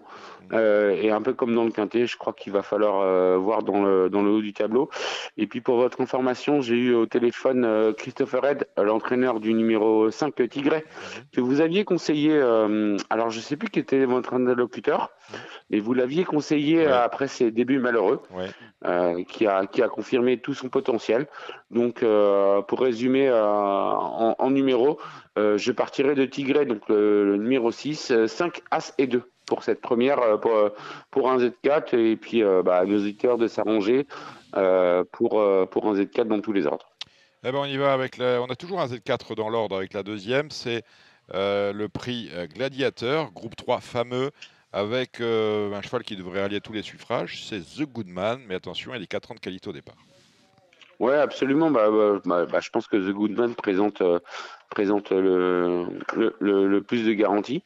Euh, et un peu comme dans le quintet, je crois qu'il va falloir euh, voir dans le, dans le haut du tableau. Et puis pour votre information, j'ai eu au téléphone euh, Christopher Red, l'entraîneur du numéro 5 Tigray, que vous aviez conseillé, alors je sais plus qui était votre interlocuteur, mais vous l'aviez conseillé Ouais. après ses débuts malheureux, Ouais. qui, a, qui a confirmé tout son potentiel. Donc pour résumer en, en numéro, euh, je partirai de Tigray, donc le, le numéro 6, euh, 5 As et 2 pour cette première, euh, pour, euh, pour un Z4, et puis euh, bah, nos auditeurs de s'arranger euh, pour, euh, pour un Z4 dans tous les ordres. Eh ben, on y va avec la... On a toujours un Z4 dans l'ordre avec la deuxième. C'est euh, le prix euh, Gladiateur, groupe 3 fameux, avec euh, un cheval qui devrait allier tous les suffrages. C'est The Goodman, mais attention, il est 4 ans de qualité au départ. Ouais, absolument. Bah, bah, bah, bah, je pense que The Goodman présente, euh, présente le, le, le- le plus de garanties.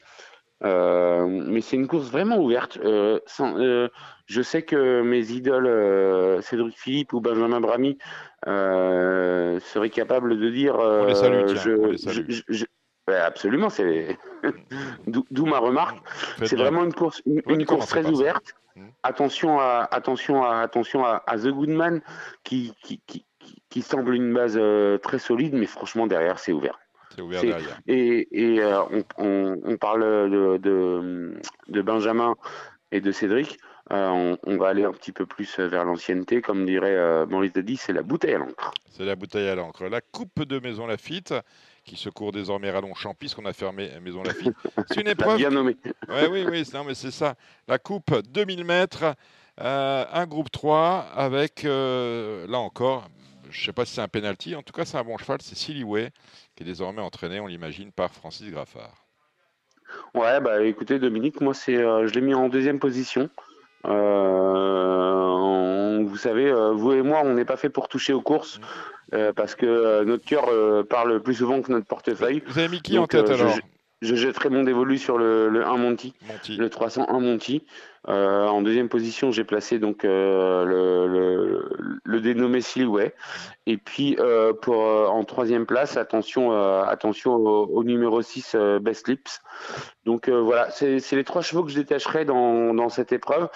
Euh, mais c'est une course vraiment ouverte. Euh, sans- euh, je sais que mes idoles, Cédric Philippe ou Benjamin Bramy, euh, seraient capables de dire. On les salue, tiens, je- on les salue. je- je- je- ouais, absolument, c'est d'où ma remarque. C'est vraiment une course, une, course très ouverte. Mm. Attention à, attention à, attention à, à The Goodman qui, qui, qui, qui- qui semble une base très solide, mais franchement derrière c'est ouvert. C'est ouvert derrière. Et, et euh, on, on, on parle de, de, de Benjamin et de Cédric. Euh, on, on va aller un petit peu plus vers l'ancienneté, comme dirait euh, Maurice Daddy, c'est la bouteille à l'encre. C'est la bouteille à l'encre. La coupe de Maison Lafitte, qui se court désormais à Longchamp, puisqu'on a fermé Maison Lafitte. C'est une épreuve bien nommé. Ouais, oui, oui, c'est- non, mais c'est ça. La coupe 2000 mètres, euh, un groupe 3 avec, là encore, je ne sais pas si c'est un penalty, en tout cas c'est un bon cheval, c'est Silly Way, qui est désormais entraîné, on l'imagine, par Francis Graffard. Ouais, bah écoutez Dominique, moi c'est, euh, je l'ai mis en deuxième position. Euh, on- vous savez, euh, vous et moi, on n'est pas fait pour toucher aux courses euh, parce que notre cœur parle plus souvent que notre portefeuille. Vous avez mis qui en tête je- alors? Je jetterai mon dévolu sur le, le 1 Monty, Monty le 301 Monty. Euh, en deuxième position, j'ai placé donc euh, le, le, le dénommé Silhouette. Et puis euh, pour en troisième place, attention, attention au, numéro 6 euh, Best Lips. Donc voilà, c'est les trois chevaux que je détacherai dans, cette épreuve.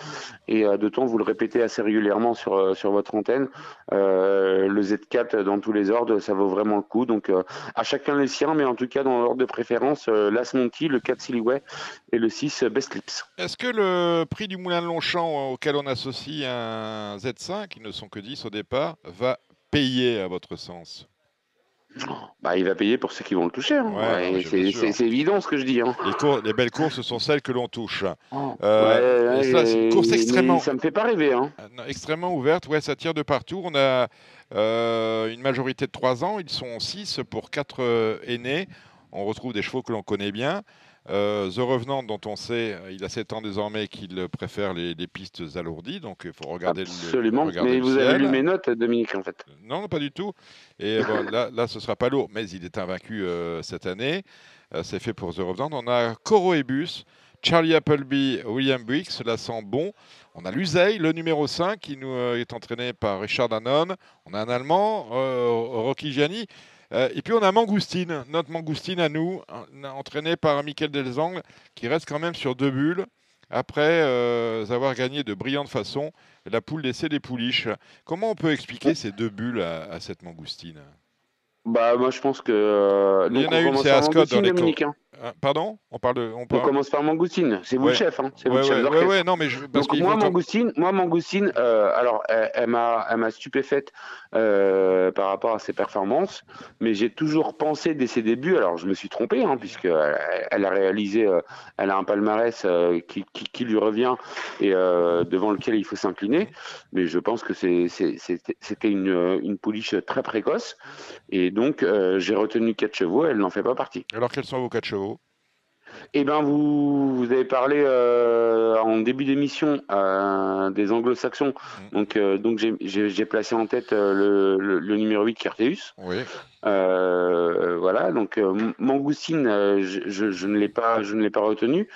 Et de temps, vous le répétez assez régulièrement sur, sur votre antenne. Le Z4 dans tous les ordres, ça vaut vraiment le coup. Donc à chacun les siens, mais en tout cas dans l'ordre de préférence, l'As Monty, le 4 Silhouette et le 6 Best Lips. Est-ce que le prix du Moulin de Longchamp, auquel on associe un Z5, qui ne sont que 10 au départ, va payer à votre sens? Bah, il va payer pour ceux qui vont le toucher. hein. Ouais, Ouais, c'est évident ce que je dis. Hein. les, cours- les belles courses, sont celles que l'on touche. Ouais, Euh, ouais, ça, c'est une course extrêmement, Ça me fait pas rêver. Hein. Euh, non, extrêmement ouverte. Ouais, ça tire de partout. On a euh, une majorité de 3 ans. Ils sont 6 pour 4 aînés. On retrouve des chevaux que l'on connaît bien. Euh, The Revenant, dont on sait, euh, il a 7 ans désormais qu'il préfère les, les pistes alourdies. Donc il faut regarder le- Absolument. Mais vous avez lu mes notes, Dominique, en fait. Non, non, pas du tout. Et bon, là, là, ce sera pas lourd, mais il est invaincu euh, cette année. Euh, c'est fait pour The Revenant. On a Coroebus, Charlie Appleby, William Briggs, cela sent bon. On a Luzeil, le numéro 5, qui nous euh, est entraîné par Richard Danone. On a un Allemand, euh, Rocky Gianni. Euh, et puis on a Mangoustine, notre Mangoustine à nous, en- entraîné par Michael Delzangle, qui reste quand même sur deux bulles, après euh, avoir gagné de brillante façon la poule d'essai des pouliches. Comment on peut expliquer ces deux bulles à, à cette Mangoustine? Bah, moi, je pense que. euh, Il y en a une, c'est Ascot dans les Pardon? On parle de. On, commence par Mangoustine. C'est vous Ouais. le chef. Hein. C'est vous Ouais, le chef non, mais je, parce Donc moi, faut Mangoustine, moi, Mangoustine, euh, alors elle, elle m'a, stupéfaite euh, par rapport à ses performances, mais j'ai toujours pensé dès ses débuts. Alors je me suis trompé, hein, puisque elle, a réalisé, euh, elle a un palmarès euh, qui, qui, qui lui revient et euh, devant lequel il faut s'incliner. Mais je pense que c'était, une, euh, une pouliche très précoce, et donc euh, j'ai retenu quatre chevaux. Elle n'en fait pas partie. Alors quels sont vos quatre chevaux? Eh ben, vous, vous avez parlé euh, en début d'émission euh, des anglo-saxons. Donc, euh, donc j'ai- placé en tête le, le- le numéro 8, Carteus. Oui. Voilà, donc Mangoustine, je, je- je ne l'ai pas, je ne l'ai pas retenu.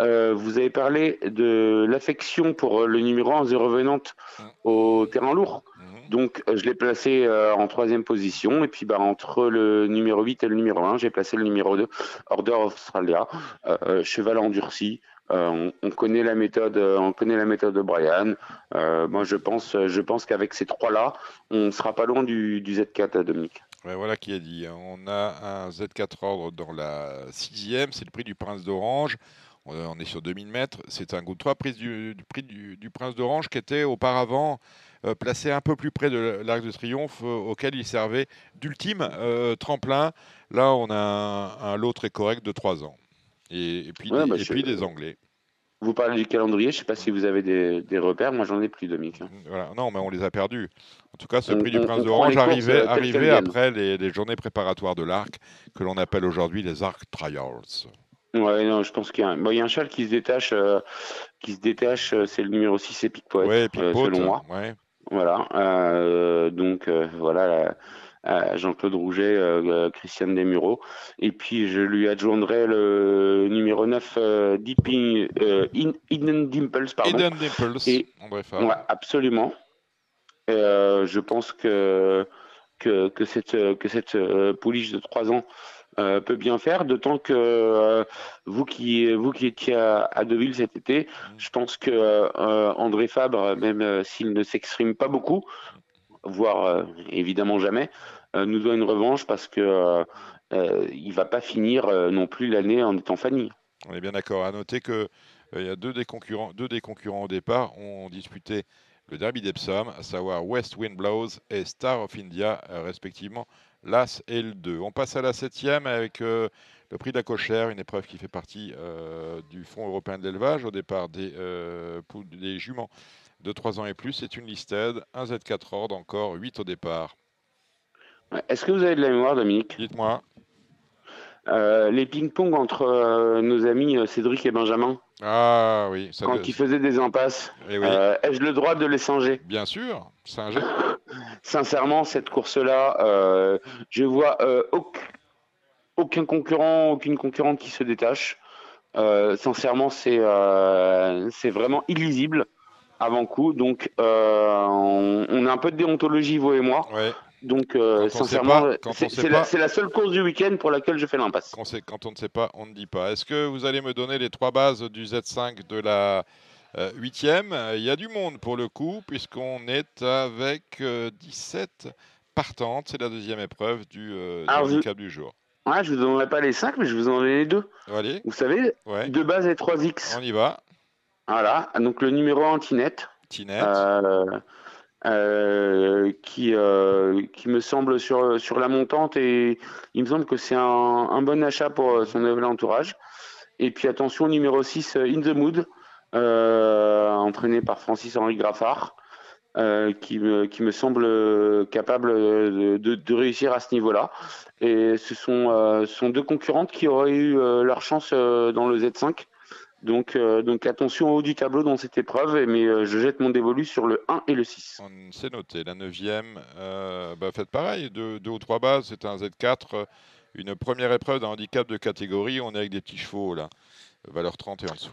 Vous avez parlé de l'affection pour le numéro 1, The Revenant, au terrain lourd. Mhm. Donc, euh, je l'ai placé euh, en troisième position. Et puis, bah, entre le numéro 8 et le numéro 1, j'ai placé le numéro 2, Order Australia, euh, cheval endurci. On, on connaît la méthode, on connaît la méthode de Brian. Moi, je pense, je pense qu'avec ces trois-là, on sera pas loin du, du Z4, Dominique. Voilà qui est dit. hein. On a un Z4 ordre dans la sixième, c'est le prix du Prince d'Orange. On on est sur 2000 mètres. C'est un groupe 3 prise du, du prix du, du Prince d'Orange qui était auparavant euh, placé un peu plus près de l'Arc de Triomphe, euh, auquel il servait d'ultime euh, tremplin. Là, on a un, un lot très correct de 3 ans. Et, et puis, Ouais, des, bah, et puis des Anglais. Vous parlez du calendrier, je sais pas si vous avez des, des repères. Moi, j'en ai plus, Dominique. hein. Voilà. Non, mais on les a perdus. En tout cas, ce On- prix du Prince d'Orange courses, arrivait, euh, après les, les journées préparatoires de l'Arc, que l'on appelle aujourd'hui les Arc Trials. Ouais, non, je pense qu'il y a un, bon, y a un cheval qui se détache, euh, qui se détache, euh, c'est le numéro 6, c'est Pickpocket, Ouais, euh, selon moi. ouais. Voilà. euh, donc voilà, la- Jean-Claude Rouget, Christiane Desmureaux. Et puis je lui adjoindrai le numéro 9, euh, Deeping, In- Hidden Dimples, pardon. Eden Dimples, Et- André. Ouais, absolument. Je pense que, que, que cette, que cette pouliche de 3 ans euh, peut bien faire, d'autant que euh, vous, qui, vous qui étiez à, à Deauville cet été, je pense que euh, André Fabre, même s'il ne s'exprime pas beaucoup, voire évidemment jamais, nous doit une revanche parce que il va pas finir non plus l'année en étant Fanny. On est bien d'accord. À noter que il y a deux des concurrents, deux des concurrents au départ ont disputé le derby d'Epsom, à savoir West Wind Blows et Star of India, respectivement l'As et le 2. On passe à la septième avec euh, le prix de la cochère, une épreuve qui fait partie euh, du Fonds européen de l'élevage au départ des, euh, des juments de 3 ans et plus. C'est une listed, un Z4 ordre, encore 8 au départ. Est-ce que vous avez de la mémoire, Dominique? Dites-moi. Les ping-pong entre nos amis Cédric et Benjamin, Ah oui, ça quand ils faisaient des impasses, Eh oui, ai-je le droit de les singer? Bien sûr, jet. Sincèrement, cette course-là, euh, je vois euh, auc- aucun concurrent, aucune concurrente qui se détache. Euh, sincèrement, c'est c'est vraiment illisible avant coup. Donc, on, on a un peu de déontologie, vous et moi. Ouais. Donc, euh, sincèrement, c'est la, seule course du week-end pour laquelle je fais l'impasse. Quand, on ne sait pas, on ne dit pas. Est-ce que vous allez me donner les trois bases du Z5 de la huitième Il y a du monde pour le coup, puisqu'on est avec euh, 17 partantes. C'est la deuxième épreuve du, euh, du Alors, je- handicap du jour. Ouais, je vous donnerai pas les 5, mais je vous en les deux. Allez, Vous savez, ouais, deux bases et 3X. on y va. Voilà, donc le numéro 1 Tinette. Tinette, Euh, euh, qui, euh, qui me semble sur, sur la montante et il me semble que c'est un, un bon achat pour euh, son nouvel entourage. Et puis attention, numéro 6, euh, In the Mood, euh, entraîné par Francis-Henri Graffard, euh, qui, me, semble euh, capable de, réussir à ce niveau-là. Et ce sont, euh, sont deux concurrentes qui auraient eu euh, leur chance euh, dans le Z5. Donc, euh, attention au haut du tableau dans cette épreuve, mais euh, je jette mon dévolu sur le 1 et le 6. on s'est noté. La neuvième, euh, bah, faites pareil, deux, deux ou trois bases. C'est un Z4, euh, une première épreuve d'un handicap de catégorie. On est avec des petits chevaux là, valeur 30 et en dessous.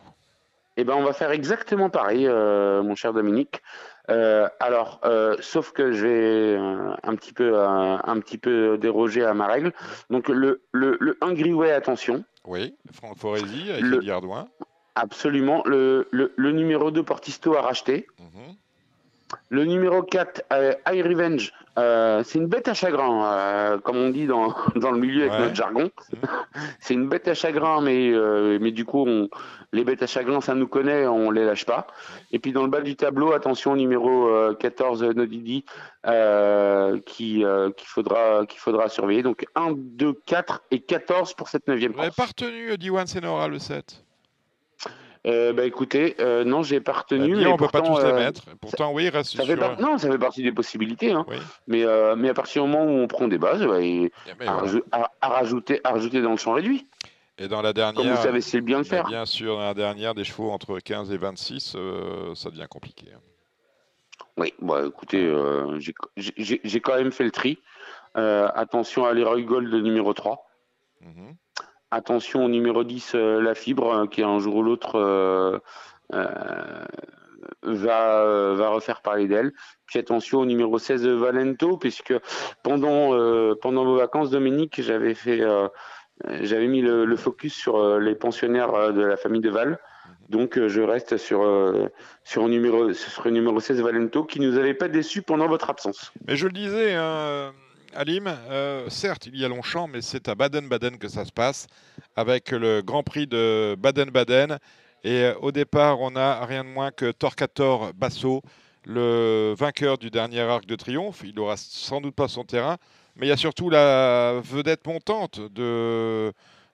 Eh ben, on va faire exactement pareil, euh, mon cher Dominique. Euh, alors, euh, sauf que je vais un petit peu, un petit peu déroger à ma règle. Donc, le, le, le 1 Griouet, attention, Oui, Franck Foresi avec Le- absolument. Le, le, le numéro 2, Portisto, à racheter. Mhm. Le numéro 4, euh, High Revenge, euh, c'est une bête à chagrin, euh, comme on dit dans, dans le milieu avec notre jargon. C'est une bête à chagrin, mais, euh, mais du coup, on, les bêtes à chagrin, ça nous connaît, on les lâche pas. Et puis dans le bas du tableau, attention, numéro euh, 14, Nodidi, qui, qu'il faudra, qu'il faudra surveiller. Donc 1, 2, 4 et 14 pour cette neuvième Vous n'avez course. pas retenu Diwan Senora le 7 Euh, bah écoutez, euh, non, j'ai pas retenu. Dis, mais on peut pas tous les euh, mettre. Pourtant, oui, reste Ça fait sur. par- Non, ça fait partie des possibilités. Hein. Oui. Mais, euh, mais à partir du moment où on prend des bases, bah, et à, voilà. rajou- à- à rajouter, à rajouter dans le champ réduit, Et dans la comme dernière, vous savez, c'est bien le faire. bien sûr, dans la dernière, des chevaux entre 15 et 26, euh, ça devient compliqué. hein. Oui, bah, écoutez, euh, j'ai- quand même fait le tri. Euh, attention à l'Heroic Gold numéro 3. Mhm. Attention au numéro 10, euh, la fibre, euh, qui un jour ou l'autre euh, euh, va, va refaire parler d'elle. Puis attention au numéro 16 Valento, puisque pendant, pendant vos vacances, Dominique, j'avais fait j'avais mis le, focus sur les pensionnaires de la famille de Val. Donc je reste sur, sur, numéro, sur le numéro 16 Valento qui nous avait pas déçus pendant votre absence. Mais je le disais, hein, Alim, euh, certes, il y a Longchamp, mais c'est à Baden-Baden que ça se passe, avec le Grand Prix de Baden-Baden. Et euh, au départ, on a rien de moins que Torquator Basso, le vainqueur du dernier arc de triomphe. Il n'aura sans doute pas son terrain, mais il y a surtout la vedette montante de,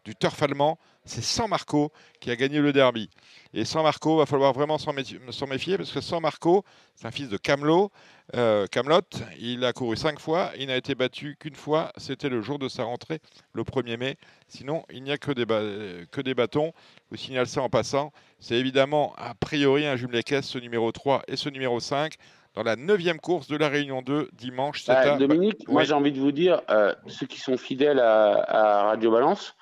du turf allemand, c'est San Marco qui a gagné le derby. Et San Marco, va falloir vraiment s'en méfier parce que San Marco, c'est un fils de Camelot. Euh, Camelot, il a couru cinq fois, il n'a été battu qu'une fois, c'était le jour de sa rentrée, le 1er mai. Sinon, il n'y a que des, que des bâtons. Je vous signale ça en passant. C'est évidemment, a priori, un jumelé caisse, ce numéro 3 et ce numéro 5 dans la neuvième course de la Réunion 2 dimanche. Bah, Dominique, moi j'ai envie de vous dire, euh, ceux qui sont fidèles à, Radio Balance,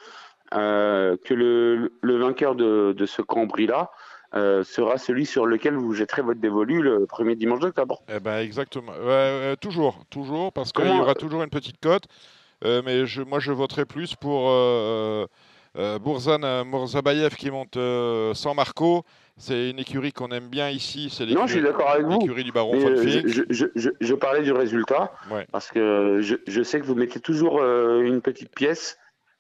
que le, vainqueur de, ce Cambry-là euh, sera celui sur lequel vous jetterez votre dévolu le premier dimanche d'octobre. Eh ben exactement. toujours, toujours, parce qu'il y aura toujours une petite cote. mais je, moi, je voterai plus pour Bourzan Morzabayev qui monte sans Marco c'est une écurie qu'on aime bien ici. C'est non, je suis d'accord avec vous. L'écurie du Baron je, je, je, parlais du résultat parce que je, sais que vous mettez toujours euh, une petite pièce.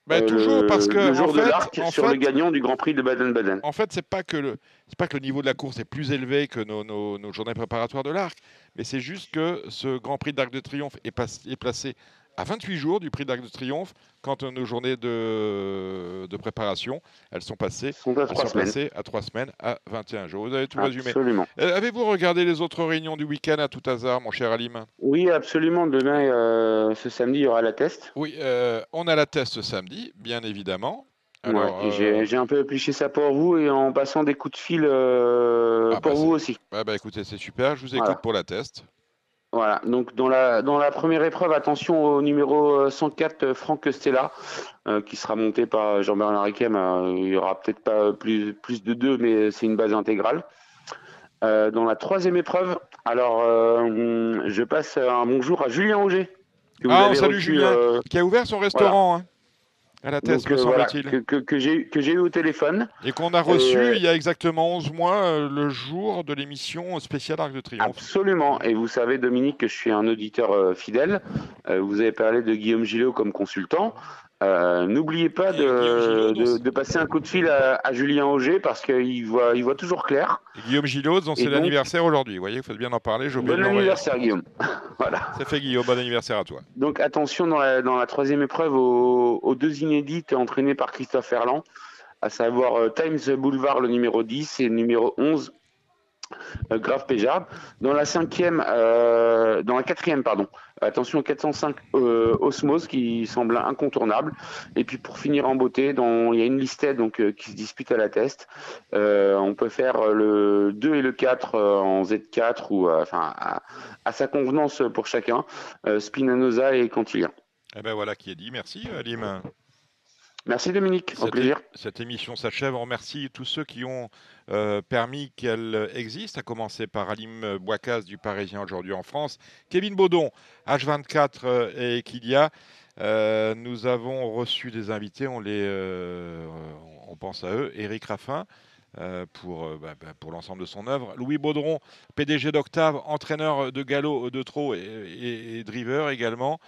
Bah, toujours parce que le jour de l'arc sur le gagnant du Grand Prix de Baden-Baden. En fait, c'est pas que le c'est pas que le niveau de la course est plus élevé que nos, nos, nos journées préparatoires de l'arc, mais c'est juste que ce Grand Prix d'Arc de Triomphe est, est placé à 28 jours du prix d'Arc de Triomphe, quand nos journées de, de préparation, elles sont passées, sont à, trois passées à 3 semaines, à 21 jours. Vous avez tout résumé. Euh, Avez-vous regardé les autres réunions du week-end à tout hasard, mon cher Alim? Oui, absolument. Demain, euh, ce samedi, il y aura la test. Oui, euh, on a la test ce samedi, bien évidemment. J'ai un peu appliqué ça pour vous et en passant des coups de fil ah, pour bah, vous aussi. bah, écoutez, c'est super. Je vous écoute pour la test. Voilà, donc dans la, dans la première épreuve, attention au numéro 104, euh, Franck Stella, euh, qui sera monté par Jean-Bernard Riquem. Euh, il y aura peut-être pas plus, plus de deux, mais c'est une base intégrale. dans la troisième épreuve, alors je passe un bonjour à Julien Auger. Ah, Julien, qui a ouvert son restaurant. Hein à la thèse, me euh, semble-t-il. que, que, j'ai eu au téléphone. Et qu'on a reçu euh, il y a exactement 11 mois, euh, le jour de l'émission spéciale Arc de Triomphe. Absolument. Et vous savez, Dominique, que je suis un auditeur fidèle. vous avez parlé de Guillaume Gillot comme consultant. Euh, n'oubliez pas de, de, passer un coup de fil à, Julien Auger parce qu'il voit, il voit toujours clair. Guillaume Gillot, dont c'est l'anniversaire aujourd'hui. Vous voyez, il faut bien en parler. Bon anniversaire, Guillaume. voilà. C'est fait, Guillaume. Bon anniversaire à toi. Donc, attention dans la, dans la troisième épreuve aux, aux, deux inédites entraînées par Christophe Erland, à savoir euh, Times Boulevard, le numéro 10 et le numéro 11, euh, Grave Péjard. Dans la cinquième, euh, dans la quatrième, pardon. Attention 405 euh, Osmose qui semble incontournable. Et puis pour finir en beauté, il y a une liste donc qui se dispute à la test. on peut faire le 2 et le 4 en Z4 ou enfin à, sa convenance pour chacun. Spinanosa et Cantillien. Eh ben voilà qui est dit. Merci Alim. Merci Dominique, au plaisir. Cette émission s'achève. On remercie tous ceux qui ont euh, permis qu'elle existe, à commencer par Alim Boicaz du Parisien aujourd'hui en France, Kevin Baudon, H24 euh, et Kilia. Euh, nous avons reçu des invités, on, les, on pense à eux, Eric Raffin. pour, bah, bah, pour l'ensemble de son œuvre. Louis Baudron, PDG d'Octave, entraîneur de galop de trot et driver également.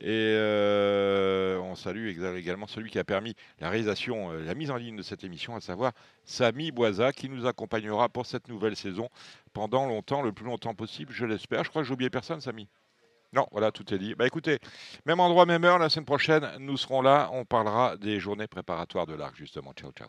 Et euh, on salue également celui qui a permis la réalisation, euh, la mise en ligne de cette émission, à savoir Samy Boisa, qui nous accompagnera pour cette nouvelle saison pendant longtemps, le plus longtemps possible, je l'espère. Je crois que j'ai oublié personne, Samy. Non, voilà, tout est dit. Bah écoutez, même endroit, même heure, la semaine prochaine, nous serons là. On parlera des journées préparatoires de l'arc, justement. Ciao, ciao.